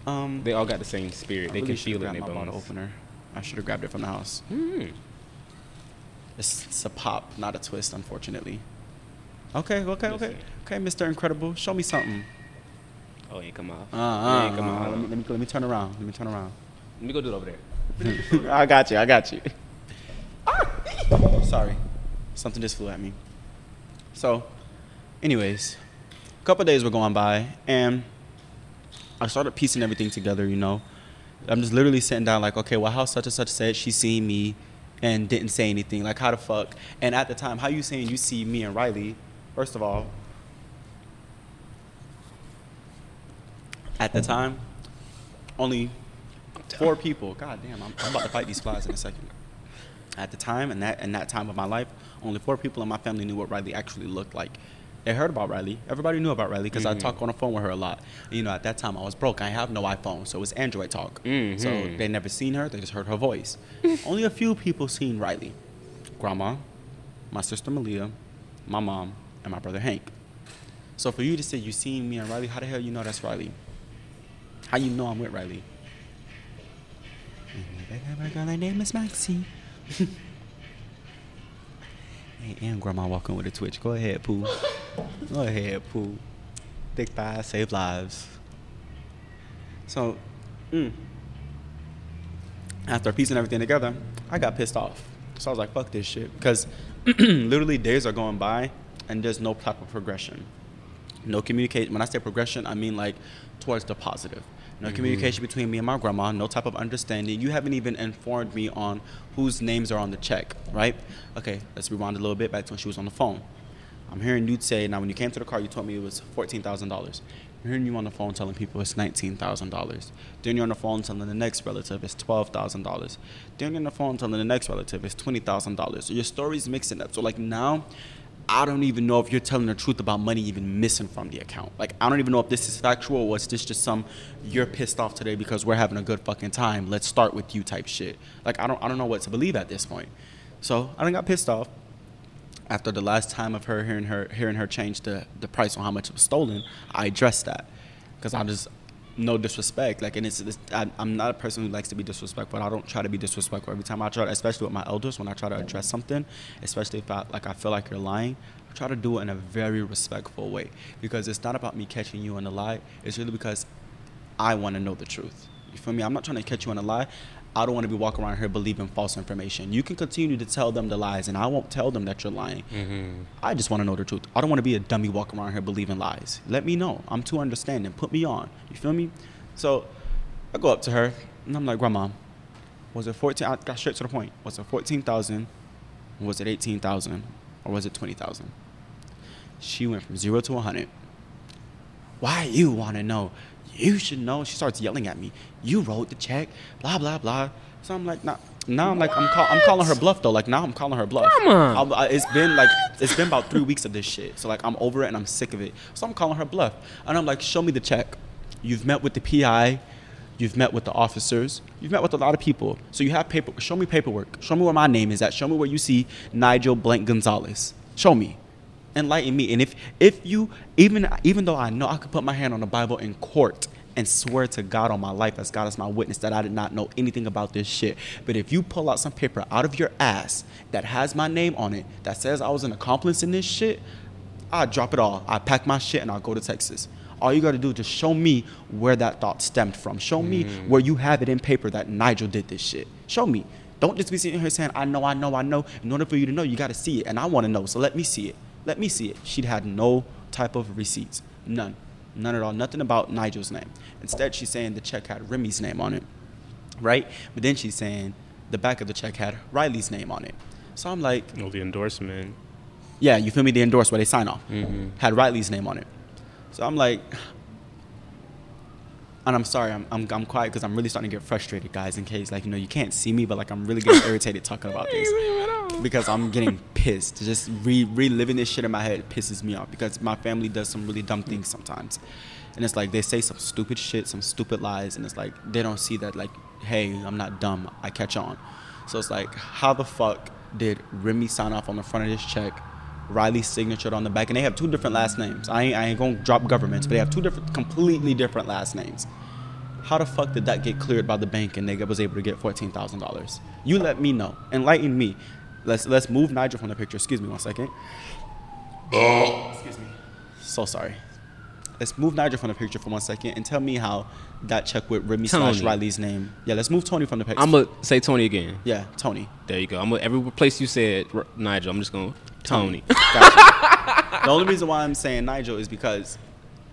up. Um, They all got the same spirit. They I really can should've feel it in grabbed their my bottle bones. opener. I should have grabbed it from the house. Mm. It's, it's a pop, not a twist, unfortunately. Okay, okay, okay, okay, Mr. Incredible, show me something. Oh, yeah, come on. Uh, yeah, uh, come uh, on. Let me, let me let me turn around. Let me turn around. Let me go do it over there. I got you. I got you. Sorry, something just flew at me. So, anyways, a couple days were going by, and I started piecing everything together. You know, I'm just literally sitting down, like, okay, well, how such and such said she seen me and didn't say anything. Like, how the fuck? And at the time, how you saying you see me and Riley? First of all, at the time, only four people. God damn, I'm, I'm about to fight these flies in a second. At the time, and that in that time of my life, only four people in my family knew what Riley actually looked like. They heard about Riley. Everybody knew about Riley because Mm-hmm. I talk on the phone with her a lot. You know, at that time I was broke. I have no iPhone, so it was Android talk. So Mhm. they never seen her. They just heard her voice. Only a few people seen Riley. Grandma, my sister Malia, my mom, and my brother Hank. So for you to say you seen me and Riley, how the hell you know that's Riley? How you know I'm with Riley? My girl, her name is Maxie. hey, and Grandma walking with a twitch. Go ahead, Pooh. Go ahead, Pooh. Thick thighs save lives. So, mm, after piecing everything together, I got pissed off. So I was like, fuck this shit. Because literally days are going by and there's no type of progression. No communication. When I say progression, I mean like towards the positive. No mm-hmm. communication between me and my grandma, no type of understanding. You haven't even informed me on whose names are on the check, right? Okay, let's rewind a little bit back to when she was on the phone. I'm hearing you say, now when you came to the car, you told me it was $14,000. I'm hearing you on the phone telling people it's $19,000. Then you're on the phone telling the next relative it's $12,000. Then you're on the phone telling the next relative it's $20,000. So your story's mixing up. So like now, I don't even know if you're telling the truth about money even missing from the account. Like I don't even know if this is factual or is this just some you're pissed off today because we're having a good fucking time. Let's start with you type shit. Like I don't I don't know what to believe at this point. So I done got pissed off after the last time of her hearing her hearing her change the the price on how much it was stolen, I addressed that because I just no disrespect. Like, and it's, it's I, I'm not a person who likes to be disrespectful. I don't try to be disrespectful every time I try, to, especially with my elders when I try to address something, especially if I like I feel like you're lying. I try to do it in a very respectful way because it's not about me catching you in a lie. It's really because I want to know the truth. You feel me? I'm not trying to catch you in a lie. I don't want to be walking around here believing false information. You can continue to tell them the lies, and I won't tell them that you're lying. Mm-hmm. I just want to know the truth. I don't want to be a dummy walking around here believing lies. Let me know. I'm too understanding. Put me on. You feel me? So I go up to her, and I'm like, Grandma, was it 14? I got straight to the point. Was it 14,000? Was it 18,000? Or was it 20,000? She went from zero to 100. Why you want to know? You should know. She starts yelling at me. You wrote the check, blah blah blah. So I'm like, nah. Now I'm like, I'm, call, I'm calling her bluff though. Like now I'm calling her bluff. Come on. I'm- I- it's been like, it's been about three weeks of this shit. So like, I'm over it and I'm sick of it. So I'm calling her bluff, and I'm like, show me the check. You've met with the PI. You've met with the officers. You've met with a lot of people. So you have paper. Show me paperwork. Show me where my name is at. Show me where you see Nigel Blank Gonzalez. Show me enlighten me. And if if you even even though I know I could put my hand on the Bible in court and swear to God on my life as God is my witness that I did not know anything about this shit. But if you pull out some paper out of your ass that has my name on it that says I was an accomplice in this shit, I drop it all. I pack my shit and I'll go to Texas. All you gotta do is just show me where that thought stemmed from. Show me mm. where you have it in paper that Nigel did this shit. Show me. Don't just be sitting here saying, I know, I know, I know. In order for you to know, you gotta see it. And I wanna know, so let me see it. Let me see it. She'd had no type of receipts. None. None at all. Nothing about Nigel's name. Instead, she's saying the check had Remy's name on it. Right? But then she's saying the back of the check had Riley's name on it. So I'm like, Oh, the endorsement. yeah, you feel me? The endorsement, where they sign off. Mm-hmm. Had Riley's name on it. So I'm like, and I'm sorry, I'm, I'm, I'm quiet because I'm really starting to get frustrated, guys, in case, like, you know, you can't see me, but, like, I'm really getting irritated talking about this. Because I'm getting pissed. Just re- reliving this shit in my head pisses me off because my family does some really dumb things sometimes. And it's like they say some stupid shit, some stupid lies, and it's like they don't see that, like, hey, I'm not dumb. I catch on. So it's like, how the fuck did Remy sign off on the front of this check? Riley's signature on the back, and they have two different last names. I ain't, I ain't gonna drop governments, but they have two different, completely different last names. How the fuck did that get cleared by the bank and they was able to get fourteen thousand dollars? You let me know. Enlighten me. Let's let's move Nigel from the picture. Excuse me one second. Excuse me. So sorry. Let's move Nigel from the picture for one second and tell me how that check with Remy slash Riley's name. Yeah, let's move Tony from the picture. I'm gonna say Tony again. yeah, Tony. There you go. I'm gonna, every place you said R- Nigel. I'm just gonna Tony. Gotcha. the only reason why I'm saying Nigel is because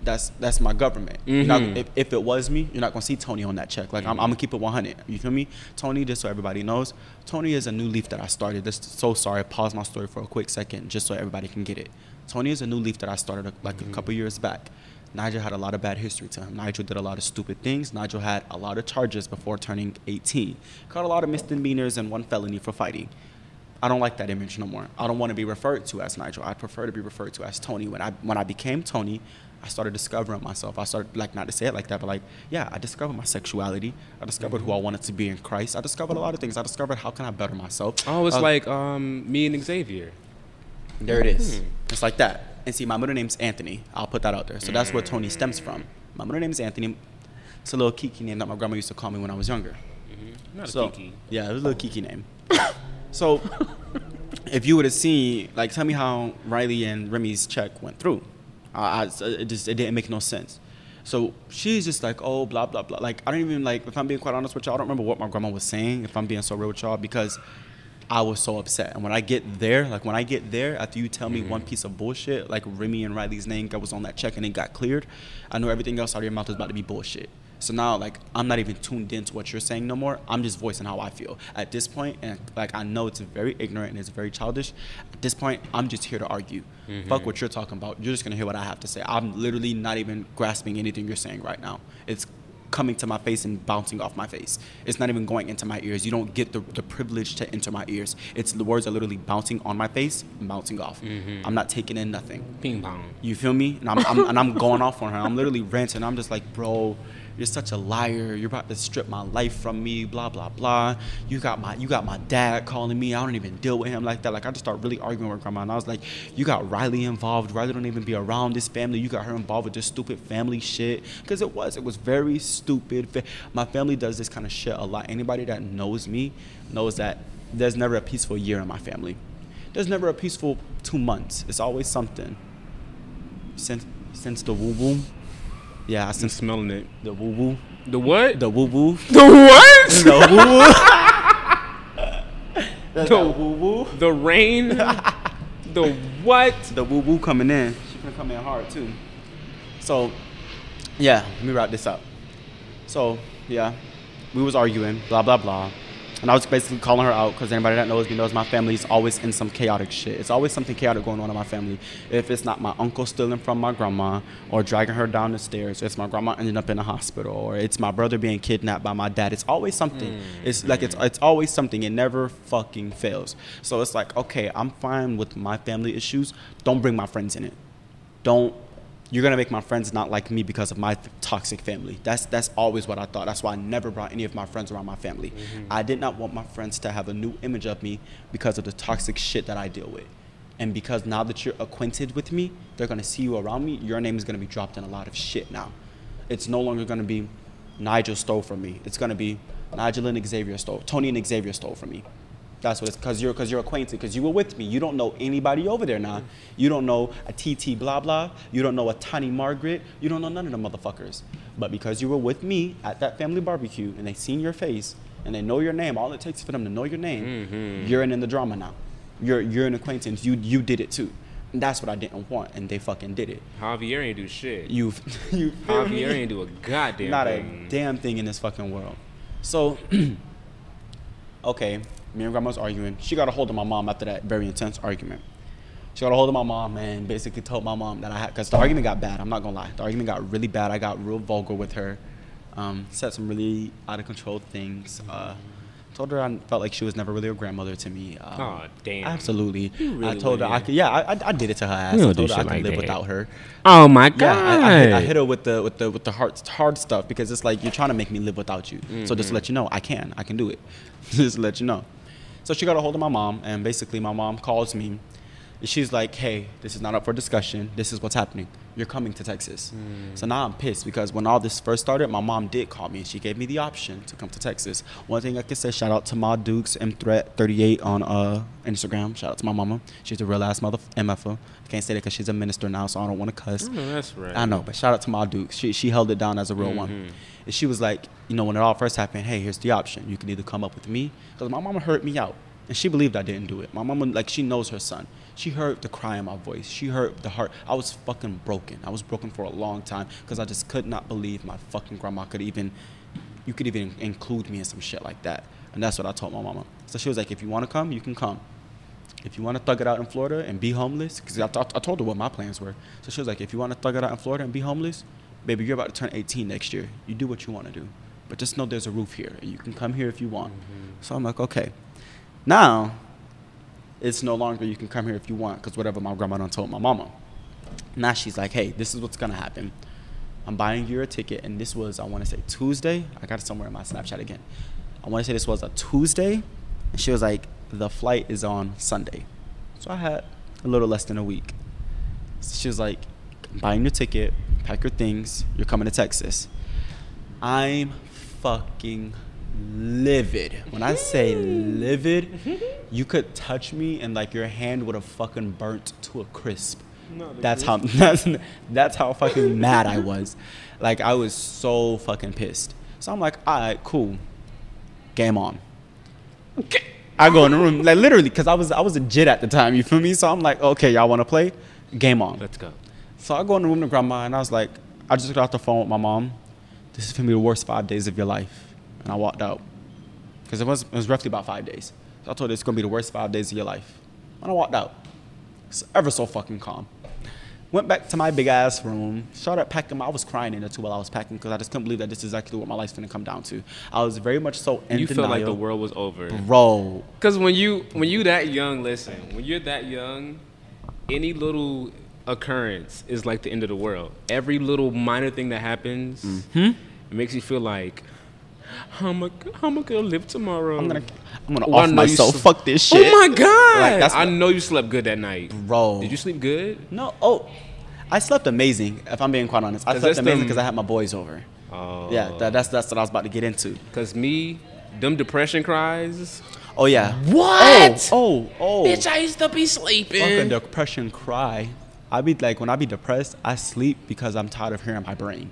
that's that's my government. You're not- Mhm. if, if it was me, you're not gonna see Tony on that check. Like I'm, I'm gonna keep it 100. You feel me? Tony, just so everybody knows, Tony is a new leaf that I started. This so sorry. Pause my story for a quick second, just so everybody can get it. Tony is a new leaf that I started a, like a couple years back. Nigel had a lot of bad history to him. Nigel did a lot of stupid things. Nigel had a lot of charges before turning 18. Caught a lot of misdemeanors and one felony for fighting. I don't like that image no more. I don't want to be referred to as Nigel. I prefer to be referred to as Tony. When I when I became Tony, I started discovering myself. I started like not to say it like that, but like yeah, I discovered my sexuality. I discovered who I wanted to be in Christ. I discovered a lot of things. I discovered how can I better myself. Oh, it's Uh, like um, me and Xavier. there it is. It's like that. And see, my middle name's Anthony. I'll put that out there. So that's where Tony stems from. My middle name is Anthony. It's a little kiki name that my grandma used to call me when I was younger. Not a kiki. yeah, it was a little kiki name. so if you would have seen, like, tell me how Riley and Remy's check went through. I, I, it just it didn't make no sense. So she's just like, oh, blah blah blah. Like I don't even like. If I'm being quite honest with y'all, I don't remember what my grandma was saying. If I'm being so real with y'all, because I was so upset. And when I get there, like when I get there, after you tell me mm-hmm. one piece of bullshit, like Remy and Riley's name that was on that check and it got cleared, I know everything else out of your mouth is about to be bullshit. So now, like, I'm not even tuned into what you're saying no more. I'm just voicing how I feel at this point, and like, I know it's very ignorant and it's very childish. At this point, I'm just here to argue. Mm-hmm. Fuck what you're talking about. You're just gonna hear what I have to say. I'm literally not even grasping anything you're saying right now. It's coming to my face and bouncing off my face. It's not even going into my ears. You don't get the, the privilege to enter my ears. It's the words are literally bouncing on my face and bouncing off. Mm-hmm. I'm not taking in nothing. Ping pong. You feel me? And I'm, I'm and I'm going off on her. I'm literally ranting. I'm just like, bro, you're such a liar. You're about to strip my life from me. Blah blah blah. You got my you got my dad calling me. I don't even deal with him like that. Like I just start really arguing with grandma. And I was like, you got Riley involved. Riley don't even be around this family. You got her involved with this stupid family shit. Because it was it was very stupid. My family does this kind of shit a lot. Anybody that knows me knows that there's never a peaceful year in my family. There's never a peaceful two months. It's always something since since the woo woo. Yeah, I'm since smelling it. the woo woo. The what? The woo woo. The what? The woo woo. The- The woo woo. The rain. the what? The woo woo coming in. She gonna come in hard too. So, yeah, let me wrap this up. So, yeah, we was arguing, blah blah blah, and I was basically calling her out because anybody that knows me knows my family is always in some chaotic shit. It's always something chaotic going on in my family. If it's not my uncle stealing from my grandma or dragging her down the stairs, it's my grandma ending up in the hospital, or it's my brother being kidnapped by my dad. It's always something. Mm. It's like it's it's always something. It never fucking fails. So it's like okay, I'm fine with my family issues. Don't bring my friends in it. Don't you're gonna make my friends not like me because of my toxic family. That's that's always what I thought. That's why I never brought any of my friends around my family. Mm-hmm. I did not want my friends to have a new image of me because of the toxic shit that I deal with. And because now that you're acquainted with me, they're gonna see you around me. Your name is gonna be dropped in a lot of shit now. It's no longer gonna be Nigel stole from me. It's gonna be Nigel and Xavier stole. Tony and Xavier stole from me. That's what it's because you're because you're acquainted because you were with me. You don't know anybody over there now. You don't know a TT blah blah. You don't know a Tiny Margaret. You don't know none of the motherfuckers. But because you were with me at that family barbecue and they seen your face and they know your name, all it takes for them to know your name, mm-hmm. you're in, in the drama now. You're you're an acquaintance. You you did it too. And that's what I didn't want, and they fucking did it. Javier ain't do shit. You you feel me? Javier ain't do a goddamn thing. not thing. a damn thing in this fucking world. So, okay, me and grandma was arguing. She got a hold of my mom after that very intense argument. She got a hold of my mom and basically told my mom that I had, because the argument got bad. I'm not gonna lie. The argument got really bad. I got real vulgar with her. Um, said some really out of control things. Uh, told her I felt like she was never really a grandmother to me. Um, Aw, damn. Absolutely. Really I told her I could. Yeah, I, I, I did it to her ass. You I don't do told her I shit could like live that. without her. Oh my god. Yeah, I, I, hit, I hit her with the with the with the hard hard stuff because it's like you're trying to make me live without you. So just to let you know, I can, I can do it. just to let you know. So she got a hold of my mom, and basically my mom calls me. and She's like, "Hey, this is not up for discussion. This is what's happening. You're coming to Texas." So now I'm pissed because when all this first started, my mom did call me and she gave me the option to come to Texas. One thing I can say, shout out to Ma Dukes M Threat 38 on uh, Instagram. Shout out to my mama. She's a real ass mother MFer. I can't say that because she's a minister now, so I don't want to cuss. No, that's right. I know, but shout out to my Duke. She she held it down as a real one. And she was like, you know, when it all first happened, hey, here's the option. You can either come up with me, because my mama heard me out, and she believed I didn't do it. My mama, like, she knows her son. She heard the cry in my voice. She heard the heart. I was fucking broken. I was broken for a long time because I just could not believe my fucking grandma could even, you could even include me in some shit like that. And that's what I told my mama. So she was like, if you want to come, you can come if you want to thug it out in Florida and be homeless, because I, th- I told her what my plans were. So she was like, if you want to thug it out in Florida and be homeless, baby, you're about to turn 18 next year. You do what you want to do. But just know there's a roof here. and You can come here if you want. Mm-hmm. So I'm like, okay. Now, it's no longer you can come here if you want because whatever my grandma done told my mama. Now she's like, hey, this is what's gonna happen. I'm buying you a ticket, and this was I want to say Tuesday. I got it somewhere in my Snapchat again. I want to say this was a Tuesday, and she was like, the flight is on Sunday. So I had a little less than a week. So she was like, I'm buying your ticket, pack your things, you're coming to Texas. I'm fucking livid. When I say mm. livid, you could touch me and like your hand would have fucking burnt to a crisp. that's how that's, that's how fucking mad I was. Like I was so fucking pissed. So I'm like, all right, cool. Game on. Okay. I go in the room, like literally, because I was I was a jit at the time. You feel me? So I'm like, okay, y'all want to play? Game on. Let's go. So I go in the room to grandma, and I was like, I just got off the phone with my mom. This is gonna be the worst five days of your life, and I walked out because it was it was roughly about five days. So I told her it's gonna be the worst five days of your life, and I walked out. It's ever so fucking calm. Went back to my big ass room, started packing. I was crying in there too while I was packing because I just couldn't believe that this is exactly what my life's gonna come down to. I was very much so in You denial. felt like the world was over. bro. Because when you when you that young, listen, when you're that young, any little occurrence is like the end of the world. Every little minor thing that happens, Mm-hmm. it makes you feel like, how am I, how am I gonna live tomorrow? I'm gonna I'm gonna Oh, I off know you myself. s- Fuck this oh shit. Oh my god! Like, that's I know you slept good that night, Bro. Did you sleep good? No. Oh, I slept amazing. If I'm being quite honest, I slept amazing because I had my boys over. Oh, Yeah, that, that's that's what I was about to get into. Cause me, them depression cries. Oh yeah. What? Oh, oh, oh. Bitch, I used to be sleeping. Fucking depression cry. I be like when I be depressed, I sleep because I'm tired of hearing my brain.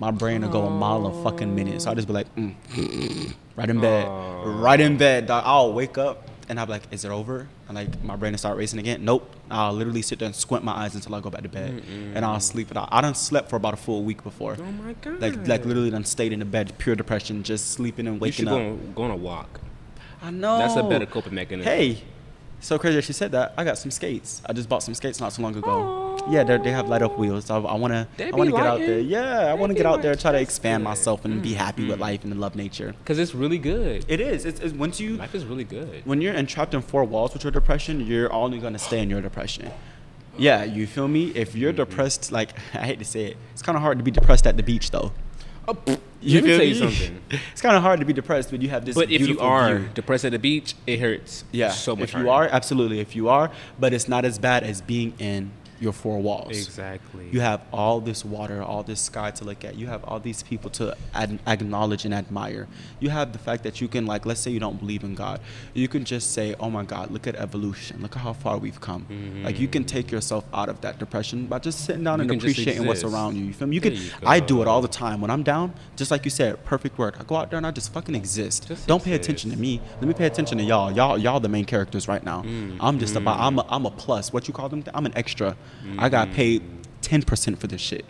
My brain will go a mile a fucking minute, so I just be like, mm, mm, mm right in bed, right in bed. Dog. I'll wake up and I'll be like, is it over? And like my brain will start racing again. Nope. I'll literally sit there and squint my eyes until I go back to bed, mm, and I'll sleep it out. I done slept for about a full week before. Oh my god! Like like literally done stayed in the bed, pure depression, just sleeping and you waking should up. go on, go on a walk. I know. That's a better coping mechanism. Hey, so crazy that she said that. I got some skates. I just bought some skates not so long ago. Yeah, they they have light up wheels. So I, I wanna I wanna get out there. Yeah, I wanna get out there, try to expand myself and be happy with life and love nature. Cause it's really good. It is. It's, it's once you Life is really good. when you're entrapped in four walls with your depression, you're only gonna stay in your depression. Yeah, you feel me? If you're Mm-hmm. depressed, like I hate to say it, it's kind of hard to be depressed at the beach though. Oh, Let me feel tell you me? something. It's kind of hard to be depressed when you have this. But if you are view. depressed at the beach, it hurts. Yeah, so much. if you are, absolutely. If you are, but it's not as bad as being in your four walls. exactly. You have all this water, all this sky to look at. You have all these people to ad- acknowledge and admire. You have the fact that you can, like, let's say you don't believe in God. You can just say, oh my God, look at evolution. Look at how far we've come. Like, you can take yourself out of that depression by just sitting down You and appreciating what's around you. You feel me? You There can, you I do it all the time. When I'm down, just like you said, perfect word. I go out there and I just fucking exist. Just don't pay attention to me. Let me pay attention to y'all. Y'all, y'all the main characters right now. Mm, I'm just about. I'm a, I'm a plus. What you call them? I'm an extra. I got paid ten percent for this shit.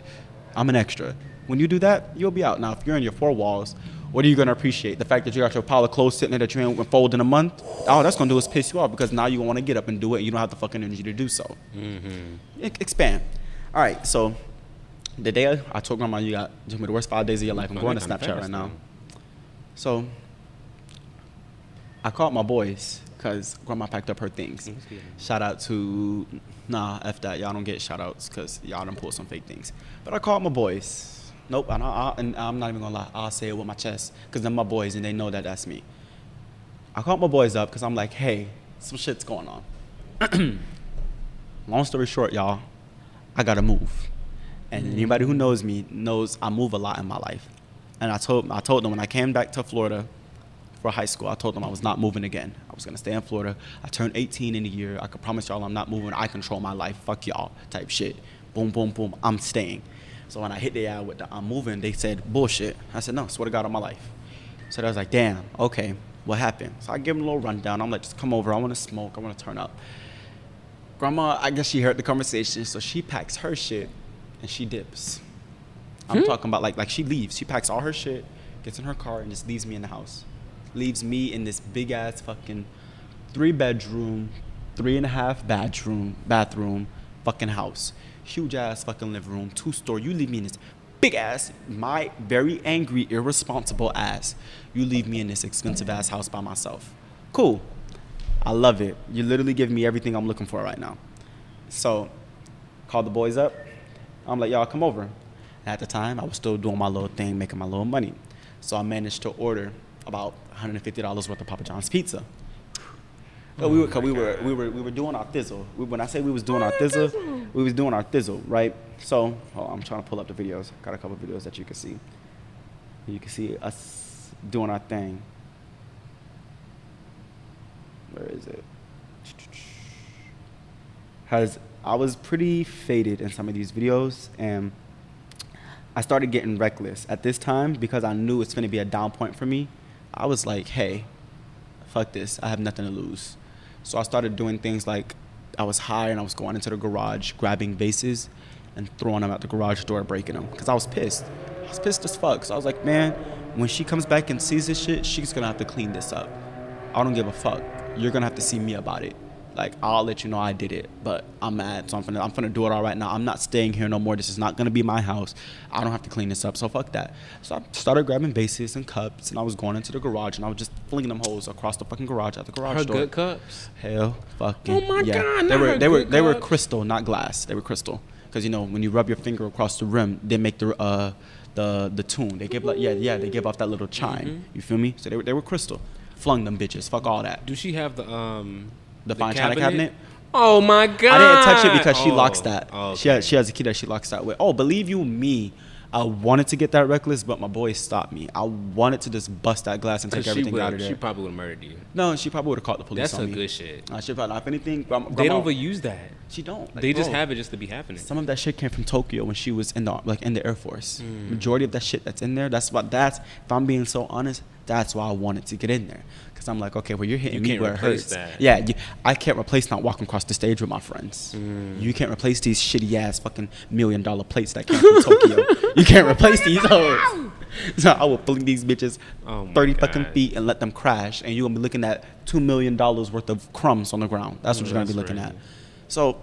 I'm an extra. When you do that, you'll be out. Now, if you're in your four walls, what are you gonna appreciate? The fact that you got your pile of clothes sitting there that you ain't fold in a month. All that's gonna do is piss you off because now you want to get up and do it. And you don't have the fucking energy to do so. Mm-hmm. E- expand. All right. So the day I, I told grandma you got told me the worst five days of your life. I'm going to Snapchat right now. now. So I called my boys because grandma packed up her things. Let's get it. Shout out to nah, f that. Y'all don't get shout outs because y'all done pull some fake things. But I called my boys. Nope, and, I, and I'm not even gonna lie. I'll say it with my chest because they're my boys and they know that that's me. I called my boys up because I'm like, hey, some shit's going on. Long story short, y'all, I gotta move. And mm. anybody who knows me knows I move a lot in my life. And I told I told them when I came back to Florida for high school, I told them I was not moving again. I was gonna stay in Florida. I turned 18 in a year. I could promise y'all I'm not moving. I control my life. Fuck y'all type shit. Boom, boom, boom. I'm staying. So when I hit the eye with the I'm moving, they said bullshit. I said no. Swear to God on my life. So I was like, damn. Okay, what happened? So I give them a little rundown. I'm like, just come over. I want to smoke. I want to turn up. Grandma, I guess she heard the conversation, so she packs her shit and she dips. I'm hmm? talking about like like she leaves. She packs all her shit, gets in her car, and just leaves me in the house. Leaves me in this big ass fucking three bedroom, three and a half bathroom, bathroom, fucking house. Huge ass fucking living room, two story. You leave me in this big ass, my very angry, irresponsible ass. You leave me in this expensive ass house by myself. Cool. I love it. You literally give me everything I'm looking for right now. So, called the boys up. I'm like, y'all come over. At the time, I was still doing my little thing, making my little money. So I managed to order about $150 worth of Papa John's pizza. Oh, we were, cause we were, we were, we were doing our thizzle. We, when I say we was doing our oh, thizzle, we was doing our thizzle, right? So, oh, I'm trying to pull up the videos. Got a couple videos that you can see. You can see us doing our thing. Where is it? Has I was pretty faded in some of these videos, and I started getting reckless at this time because I knew it's going to be a down point for me. I was like, hey, fuck this. I have nothing to lose. So I started doing things like I was high and I was going into the garage, grabbing vases and throwing them out the garage door, breaking them because I was pissed. I was pissed as fuck. So I was like, man, when she comes back and sees this shit, she's gonna have to clean this up. I don't give a fuck. You're gonna have to see me about it. Like I'll let you know I did it, but I'm mad, so I'm gonna I'm gonna do it all right now. I'm not staying here no more. This is not gonna be my house. I don't have to clean this up, so fuck that. So I started grabbing vases and cups, and I was going into the garage, and I was just flinging them holes across the fucking garage at the garage Her door. good cups. Hell, fucking. Oh my yeah. God, They were they were good they were crystal, not glass. They were crystal, because you know when you rub your finger across the rim, they make the uh the the tune. They give like yeah yeah they give off that little chime. Mm-hmm. You feel me? So they were they were crystal. Flung them bitches. Fuck all that. Do she have the um The fine china cabinet? Oh my god! I didn't touch it because she Oh, locks that. oh, She has she has a key that she locks that with. Oh, believe you me, I wanted to get that reckless, but my boys stopped me. I wanted to just bust that glass and take everything out of there. She probably would have murdered you. no, she probably would have called the police That's on some me. good shit. I should probably, if anything, grandma, They grandma- don't even use that. She don't. Like, they just bro, have it just to be happening. Some of that shit came from Tokyo when she was in the like in the Air Force. Mm. Majority of that shit that's in there, that's what that's. If I'm being so honest, that's why I wanted to get in there. Cause I'm like, okay, well you're hitting You me where it hurts. that. Yeah, you, I can't replace not walking across the stage with my friends. Mm. You can't replace these shitty ass fucking million dollar plates that came from Tokyo. You can't replace these hoes. So I will fling these bitches Oh my 30 fucking feet and let them crash, and you're gonna be looking at two million dollars worth of crumbs on the ground. That's what you're gonna be looking at. So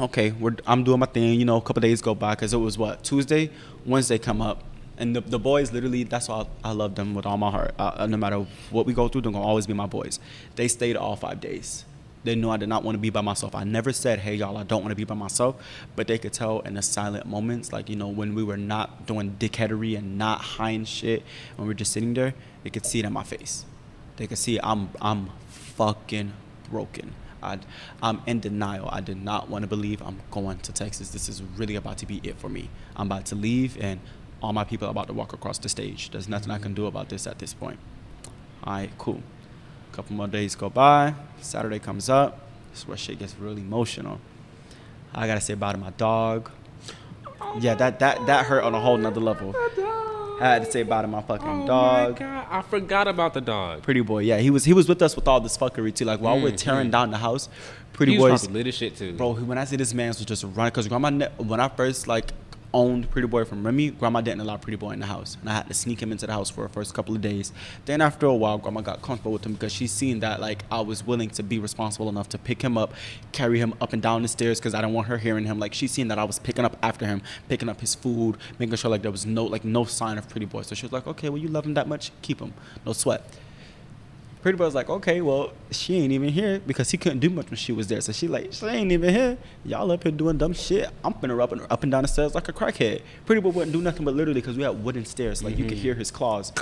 okay, we're, I'm doing my thing. You know, a couple days go by because it was what Tuesday, Wednesday come up, and the, the boys literally. That's why I, I love them with all my heart. No matter what we go through, they're gonna always be my boys. They stayed all five days. They knew I did not want to be by myself. I never said, "Hey, y'all, I don't want to be by myself," but they could tell in the silent moments, like you know, when we were not doing dickheadery and not and shit, when we are just sitting there, they could see it in my face. They could see I'm I'm fucking broken. I, I'm in denial. I did not want to believe I'm going to Texas. This is really about to be it for me. I'm about to leave, and all my people are about to walk across the stage. There's nothing I can do about this at this point. All right, cool. A couple more days go by. Saturday comes up. This is where shit gets really emotional. I gotta say bye to my dog. Yeah, that that that hurt on a whole nother level. I had to say bye to my fucking Oh dog. my god! I forgot about the dog. Pretty boy, yeah, he was he was with us with all this fuckery too. Like while we're tearing down the house, pretty Mm, he was boys, probably lit as shit too. bro. When I see this man was just running, cause when I first like owned Pretty Boy from Remy, grandma didn't allow Pretty Boy in the house, and I had to sneak him into the house for the first couple of days. Then after a while, grandma got comfortable with him because she seen that like I was willing to be responsible enough to pick him up, carry him up and down the stairs because I didn't want her hearing him. Like she seen that I was picking up after him, picking up his food, making sure like there was no like no sign of Pretty Boy. So she was like, okay, well you love him that much, keep him, no sweat. Pretty Boy was like, okay, well, she ain't even here because he couldn't do much when she was there. So she like, she ain't even here. Y'all up here doing dumb shit. I'm finna up and up and down the stairs like a crackhead. Pretty Boy wouldn't do nothing but literally because we had wooden stairs. Like you could mm-hmm. hear his claws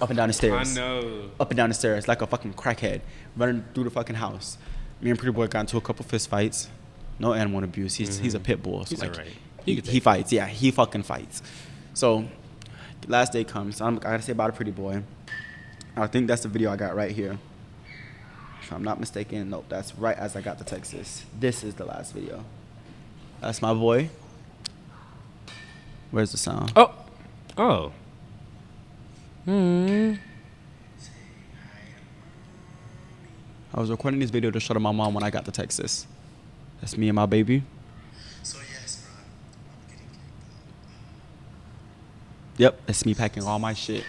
up and down the I stairs. know. Up and down the stairs like a fucking crackhead running through the fucking house. Me and Pretty Boy got into a couple fist fights. No animal abuse. He's he's a mm-hmm. pit bull. So He's like, He he fights. Yeah, he fucking fights. So last day comes. I'm, I gotta say about a Pretty Boy. I think that's the video I got right here. If I'm not mistaken, nope, that's right as I got to Texas. This is the last video. That's my boy. Where's the sound? Oh, oh. Hmm. I was recording this video to show to my mom when I got to Texas. That's me and my baby. So yes, bro, I'm getting kicked Yep, that's me packing all my shit.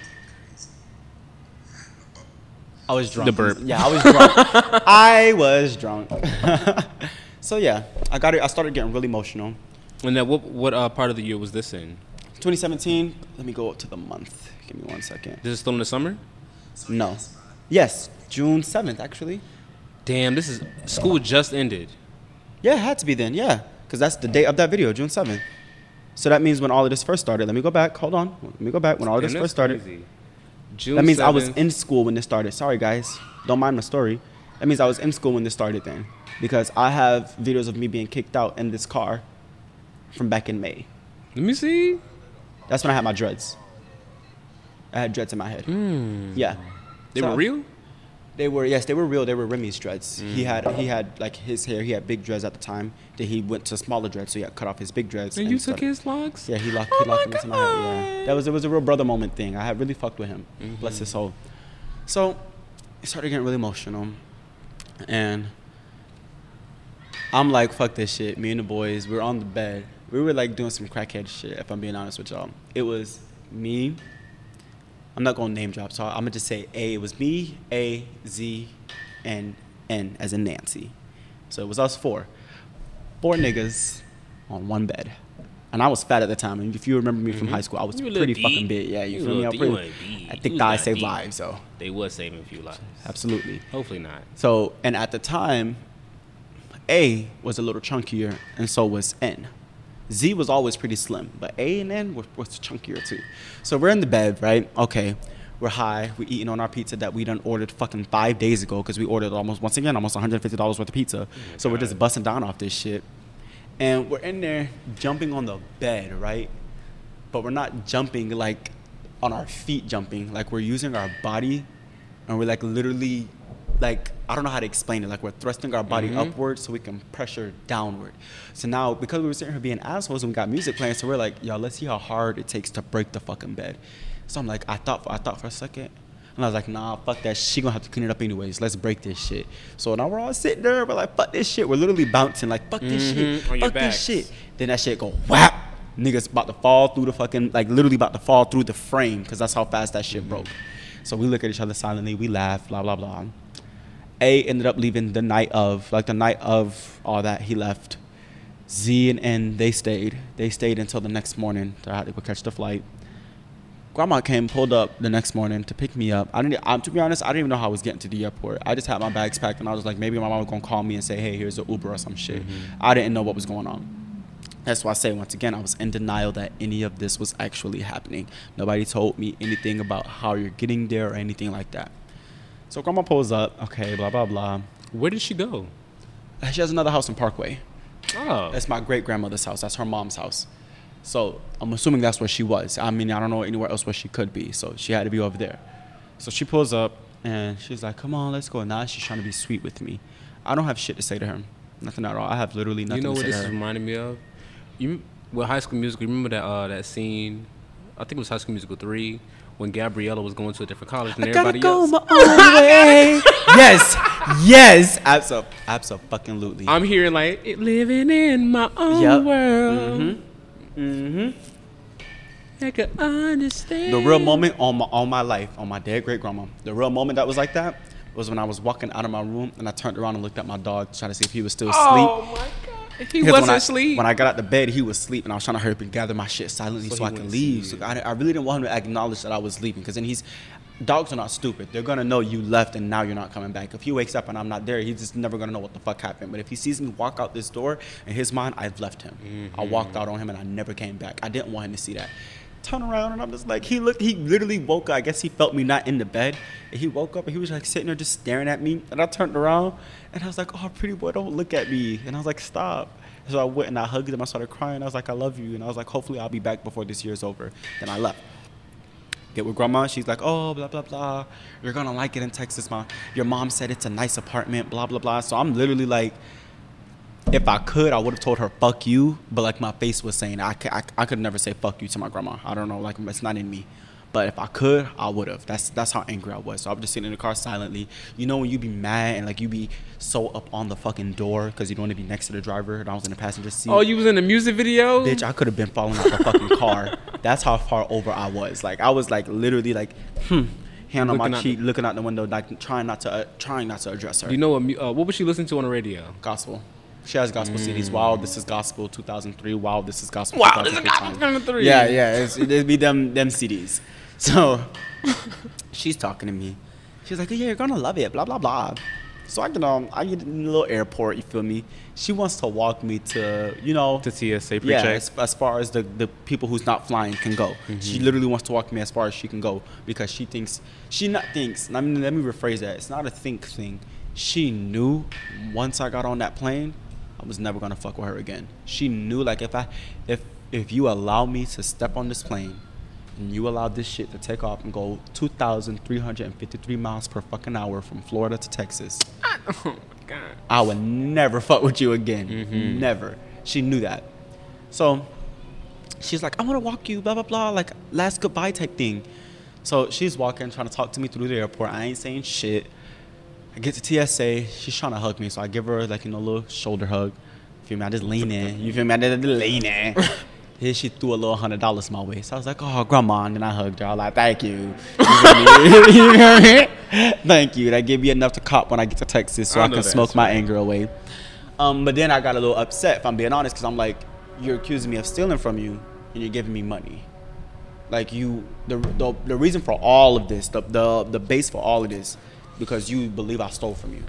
I was drunk. The burp. Yeah, I was drunk. I was drunk. so yeah, I got it. I started getting really emotional. And then what what uh, part of the year was this in? 2017. Let me go up to the month. Give me one second. This is still in the summer. No. Yes, June 7th actually. Damn, this is school just ended. Yeah, it had to be then. Yeah, because that's the date of that video, June seventh. So that means when all of this first started. Let me go back. Hold on. Let me go back. When all of this Damn, first started. crazy. June That means I was in school when this started. Sorry, guys. Don't mind my story. That means I was in school when this started then. Because I have videos of me being kicked out in this car from back in May. Let me see. That's when I had my dreads. I had dreads in my head. Yeah. Hmm. They So- were real. They were yes, they were real. They were Remy's dreads. He mm. had he had like his hair. He had big dreads at the time. Then he went to smaller dreads, so he had cut off his big dreads. And you took his locks. Yeah, he locked Oh he locked my them into my head. Yeah, that was it was a real brother moment thing. I had really fucked with him. Bless his soul. So, it started getting really emotional, and I'm like, fuck this shit. Me and the boys, we were on the bed. We were like doing some crackhead shit. If I'm being honest with y'all, it was me. I'm not gonna name drop, so I'm gonna just say A. It was me, A, Z, and N as in Nancy. So it was us four, four niggas on one bed. And I was fat at the time. And if you remember me from high school, I was Mm-hmm. You a little pretty fucking big. Yeah, you, You feel me? I'm pretty, deep. You ain't I think thighs save lives, so They was saving a few lives. absolutely. Hopefully not. So, and at the time, A was a little chunkier, and so was N. Z was always pretty slim, but A and N were, was chunkier too. So we're in the bed, right? Okay, we're high. We're eating on our pizza that we done ordered fucking five days ago because we ordered almost once again almost 150 dollars worth of pizza. Oh so we're just busting down off this shit, and we're in there jumping on the bed, right? But we're not jumping like on our feet jumping. Like we're using our body, and we're like literally, like I don't know how to explain it. Like we're thrusting our body upward so we can pressure downward. So now because we were sitting here being assholes and we got music playing, so we're like, yo, let's see how hard it takes to break the fucking bed. So I'm like, I thought, for, I thought for a second. And I was like, nah, fuck that. She gonna have to clean it up anyways. Let's break this shit. So now we're all sitting there. We're like, fuck this shit. We're literally bouncing like, fuck this shit. Mhm, on Fuck this shit. Then that shit go whap. Niggas about to fall through the fucking, like literally about to fall through the frame because that's how fast that shit broke. So we look at each other silently. We laugh, blah, blah, blah. A ended up leaving the night of, like the night of all that, he left. Z and N, they stayed. They stayed until the next morning. They had to go catch the flight. Grandma came, pulled up the next morning to pick me up. I didn't. I'm to be honest, I didn't even know how I was getting to the airport. I just had my bags packed, and I was like, maybe my mom was gonna call me and say, "Hey, here's an Uber or some shit." Mm-hmm. I didn't know what was going on. That's why I say once again, I was in denial that any of this was actually happening. Nobody told me anything about how you're getting there or anything like that. So grandma pulls up. Okay, blah blah blah. Where did she go? She has another house in Parkway. Oh, That's my great grandmother's house. That's her mom's house. So I'm assuming that's where she was. I mean, I don't know anywhere else where she could be. So she had to be over there. So she pulls up and she's like, "Come on, let's go." Now she's trying to be sweet with me. I don't have shit to say to her. Nothing at all. I have literally nothing you know what this is reminding me of? You with High School Musical. You remember that uh, that scene? I think it was High School Musical three when Gabriella was going to a different college and I gotta everybody go else. my own way. yes, yes, absolutely, absolutely. I'm here like it, living in my own Yep. world. Mm-hmm. Mm-hmm. I could understand. The real moment on my on my life, on my dead great grandma, the real moment that was like that was when I was walking out of my room and I turned around and looked at my dog, trying to see if he was still asleep. Oh my god, he Because wasn't when I, asleep. When I got out the bed, he was asleep, and I was trying to hurry up and gather my shit silently So so, I could leave. So. I, I really didn't want him to acknowledge that I was leaving, because then he's dogs are not stupid. They're gonna know you left and now you're not coming back. If he wakes up and I'm not there, he's just never gonna know what the fuck happened. But if he sees me walk out this door, in his mind, I've left him. I walked Mm-hmm. out on him and I never came back. I didn't want him to see that. Turn around and I'm just like he looked. He literally woke up. I guess he felt me not in the bed. And he woke up and he was like sitting there just staring at me. And I turned around and I was like, "Oh, pretty boy, don't look at me." And I was like, "Stop." So I went and I hugged him. I started crying. I was like, "I love you." And I was like, "Hopefully, I'll be back before this year's over." Then I left. Get with grandma. She's like, "Oh, blah blah blah. You're gonna like it in Texas, mom. Your mom said it's a nice apartment. Blah blah blah." So I'm literally like, if I could, I would have told her "fuck you," but like my face was saying, I, I, I could never say "fuck you" to my grandma. I don't know, like it's not in me. But if I could, I would have. That's that's how angry I was. So I was just sitting in the car silently. You know when you be mad and like you be so up on the fucking door because you don't want to be next to the driver, and I was in the passenger seat. oh, you was in the music video? Bitch, I could have been falling off the fucking car. That's how far over I was. Like I was like literally like, hmm, hand on Looking my out cheek, looking out the window, like trying not to uh, trying not to address her. Do you know what? Uh, what was she listening to on the radio? gospel. She has gospel CDs. Wow, this is gospel 2003. Wow, this is gospel. Wow, this is gospel 2003. Yeah, yeah, it's, it'd be them them CDs. So she's talking to me. She's like, "Yeah, you're gonna love it." Blah blah blah. So I get um I get in a little airport. You feel me? She wants to walk me to you know To TSA yeah, pre-check. as, as far as the, the people who's not flying can go. Mm-hmm. She literally wants to walk me as far as she can go because she thinks she not thinks. I mean, let me rephrase that. It's not a think thing. She knew once I got on that plane, I was never gonna fuck with her again. She knew like if I if if you allow me to step on this plane and you allow this shit to take off and go 2,353 miles per fucking hour from Florida to Texas, oh God. I would never fuck with you again. Mm-hmm. Never. She knew that. So she's like, I want to walk you, blah, blah, blah, like last goodbye type thing. So she's walking, trying to talk to me through the airport. I ain't saying shit. I get to TSA. She's trying to hug me. So I give her, like, you know, a little shoulder hug. You feel me? I just lean in. You feel me? I just lean in. Here she threw a little hundred dollars my way. So I was like, oh, grandma. And then I hugged her. I was like, thank you. You feel me? You feel me? Thank you. That gave me enough to cop when I get to Texas so I I, can smoke my anger away. Um, but then I got a little upset, if I'm being honest, because I'm like, you're accusing me of stealing from you and you're giving me money. Like you, the, the, the reason for all of this, the, the, the base for all of this, because you believe I stole from you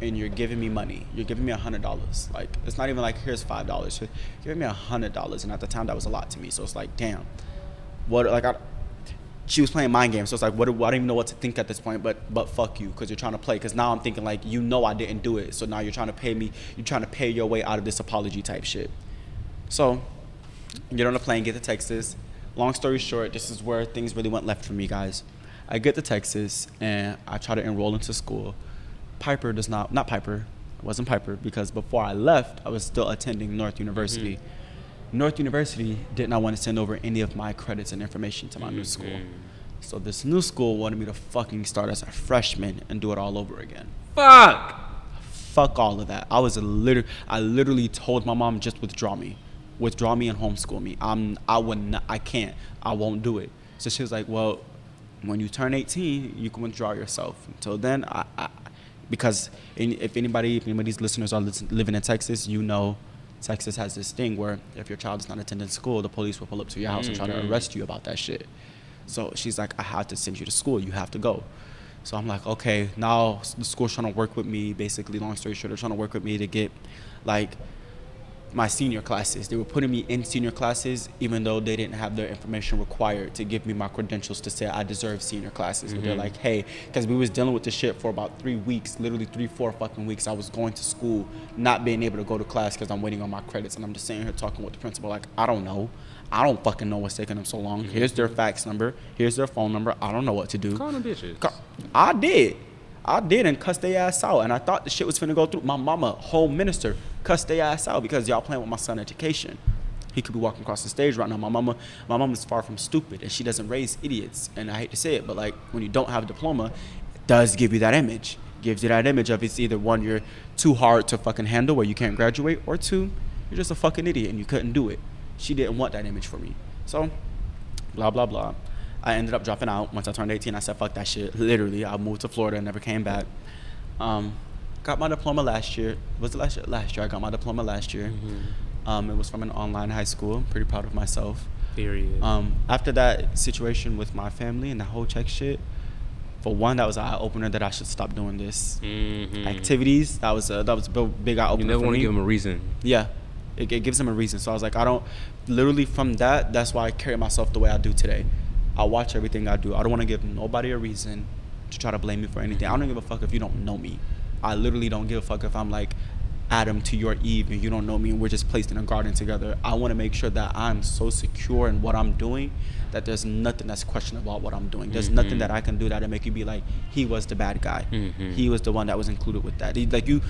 and you're giving me money. You're giving me a hundred dollars. Like it's not even like here's five dollars. You're giving me a hundred dollars, and at the time that was a lot to me. So it's like, damn, what? Like I, she was playing mind games. So it's like, what? I don't even know what to think at this point. But but fuck you, because you're trying to play. Because now I'm thinking like, you know, I didn't do it. So now you're trying to pay me. You're trying to pay your way out of this apology type shit. So get on a plane, get to Texas. Long story short, this is where things really went left for me, guys. I get to Texas and I try to enroll into school. Piper does not, not Piper, it wasn't Piper because before I left, I was still attending North mm-hmm. University. North University did not want to send over any of my credits and information to my new school. Mm-hmm. So this new school wanted me to fucking start as a freshman and do it all over again Fuck. fuck all of that. I was a liter- I literally told my mom just withdraw me, withdraw me and homeschool me. I'm I would not, I can't I won't do it. So she was like, well, when you turn 18, you can withdraw yourself. Until then, I, I because in, if anybody if anybody's listeners are listen, living in Texas, you know. Texas has this thing where if your child is not attending school, the police will pull up to your house and try to mm-hmm. arrest you about that shit. So she's like, I have to send you to school. You have to go. So I'm like, okay, now the school's trying to work with me. Basically, long story short, they're trying to work with me to get like my senior classes. They were putting me in senior classes, even though they didn't have the information required to give me my credentials to say I deserve senior classes. But they're mm-hmm. like, hey, because we was dealing with this shit for about three weeks, literally three, four fucking weeks. I was going to school, not being able to go to class because I'm waiting on my credits, and I'm just sitting here talking with the principal like, I don't know. I don't fucking know what's taking them so long. Mm-hmm. Here's their fax number. Here's their phone number. I don't know what to do. Call them bitches. I did. I did and cussed their ass out. And I thought the shit was finna go through. My mama, home minister, cussed their ass out because y'all playing with my son education. He could be walking across the stage right now. My mama, my mama's far from stupid and she doesn't raise idiots. And I hate to say it, but like when you don't have a diploma, it does give you that image. Gives you that image of it's either one, you're too hard to fucking handle where you can't graduate, or two, you're just a fucking idiot and you couldn't do it. She didn't want that image for me. So blah blah blah. I ended up dropping out once I turned 18. I said, "Fuck that shit." Literally, I moved to Florida and never came back. Um, got my diploma last year. Was it last year? Last year, I got my diploma last year. Um, it was from an online high school. I'm pretty proud of myself. Period. Um, after that situation with my family and the whole check shit, for one, that was an eye opener that I should stop doing this Mhm. activities. That was a, that was a big, eye You opener never for want to give them a reason. Yeah, it, it gives them a reason. So I was like, I don't. Literally from that, that's why I carry myself the way I do today. I watch everything I do. I don't want to give nobody a reason to try to blame me for anything. I don't give a fuck if you don't know me. I literally don't give a fuck if I'm like Adam to your Eve and you don't know me and we're just placed in a garden together. I want to make sure that I'm so secure in what I'm doing that there's nothing that's questionable about what I'm doing. There's nothing that I can do that'll make you be like, he was the bad guy. Mhm. He was the one that was included with that. He- Like you,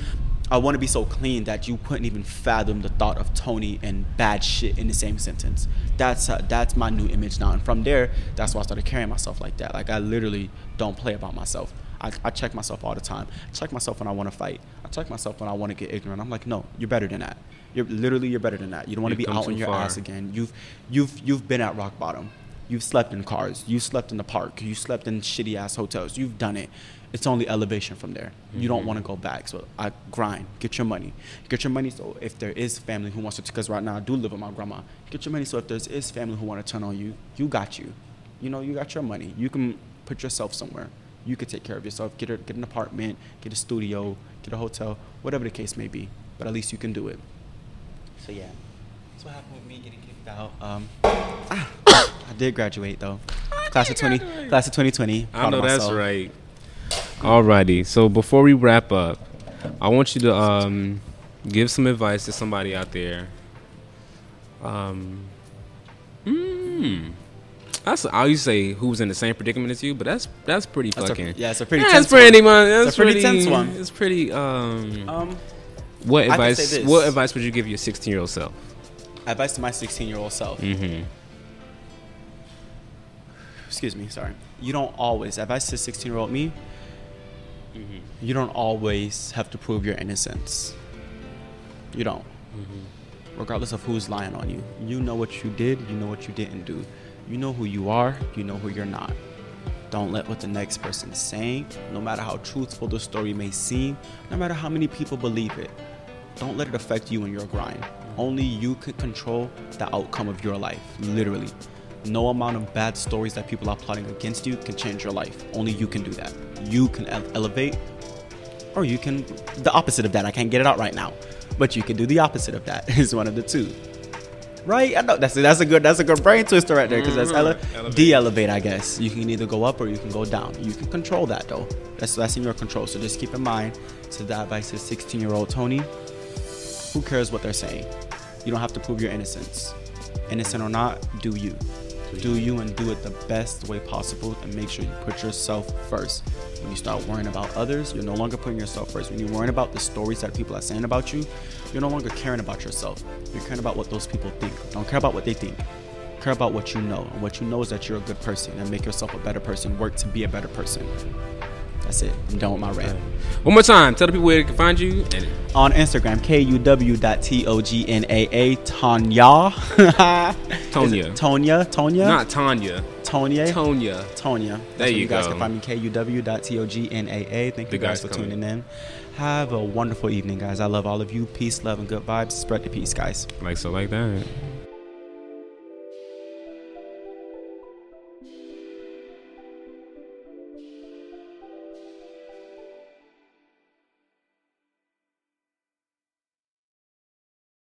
I want to be so clean that you couldn't even fathom the thought of Tony and bad shit in the same sentence. That's uh, that's my new image now. And from there, that's why I started carrying myself like that. Like I literally don't play about myself. I, I check myself all the time. I check myself when I want to fight. I check myself when I want to get ignorant. I'm like, no, you're better than that. You're literally you're better than that. You don't want to be out on your far. ass again. You've you've you've been at rock bottom. You've slept in cars. You slept in the park. You slept in shitty ass hotels. You've done it. It's only elevation from there. You don't want to go back. So I grind. Get your money. Get your money. So if there is family who wants to, because right now I do live with my grandma. Get your money. So if there is family who want to turn on you, you got you. You know, you got your money. You can put yourself somewhere. You could take care of yourself. Get a, get an apartment, get a studio, get a hotel, whatever the case may be. But at least you can do it. So yeah, that's what happened with me getting kicked out. Um, ah, I did graduate though. Class of twenty, class of twenty twenty. I know that's right. Alrighty. So before we wrap up, I want you to um, give some advice to somebody out there. Um, hmm. That's I used to say who's in the same predicament as you, but that's that's pretty That's a- fucking. yeah, it's a pretty That's tense pretty one. much. It's a That's pretty tense one. It's pretty. Um, Um, what I can say advice? What advice would you give your 16 year old self? advice to my sixteen year old self. Mm-hmm. excuse me, sorry. You don't always, advice to 16 year old me, Mm-hmm. you don't always have to prove your innocence. You don't. Mm-hmm. Regardless of who's lying on you. You know what you did, you know what you didn't do. You know who you are, you know who you're not. Don't let what the next person is saying, no matter how truthful the story may seem, no matter how many people believe it, don't let it affect you in your grind. Mm-hmm. Only you can control the outcome of your life, literally. No amount of bad stories that people are plotting against you can change your life. Only you can do that. You can elevate, or you can, the opposite of that. I can't get it out right now, but you can do the opposite of that. Is one of the two. Right? I know that's that's a good that's a good brain twister right there because that's mm-hmm. ele- de-elevate. I guess you can either go up or you can go down. You can control that though. That's that's in your control. So just keep in mind. So the advice is 16 year old Tony. Who cares what they're saying? You don't have to prove your innocence. Innocent or not, do you. Do you and do it the best way possible and make sure you put yourself first. When you start worrying about others, you're no longer putting yourself first. When you're worrying about the stories that people are saying about you, you're no longer caring about yourself. You're caring about what those people think. Don't care about what they think. Care about what you know. And what you know is that you're a good person and make yourself a better person. Work to be a better person. That's it. I'm done with my rant. One more time. Tell the people where they can find you. On Instagram, kuw.tognaa. Tonya. It Tonya, Tonya, not Tanya. Tonya, Tonya. Tonya. That's There where you you guys go. can find me. kuw.tognaa. Thank you Big guys guys for coming. tuning in. Have a wonderful evening, guys. I love all of you. Peace, love, and good vibes. Spread the peace, guys. Like so, like that.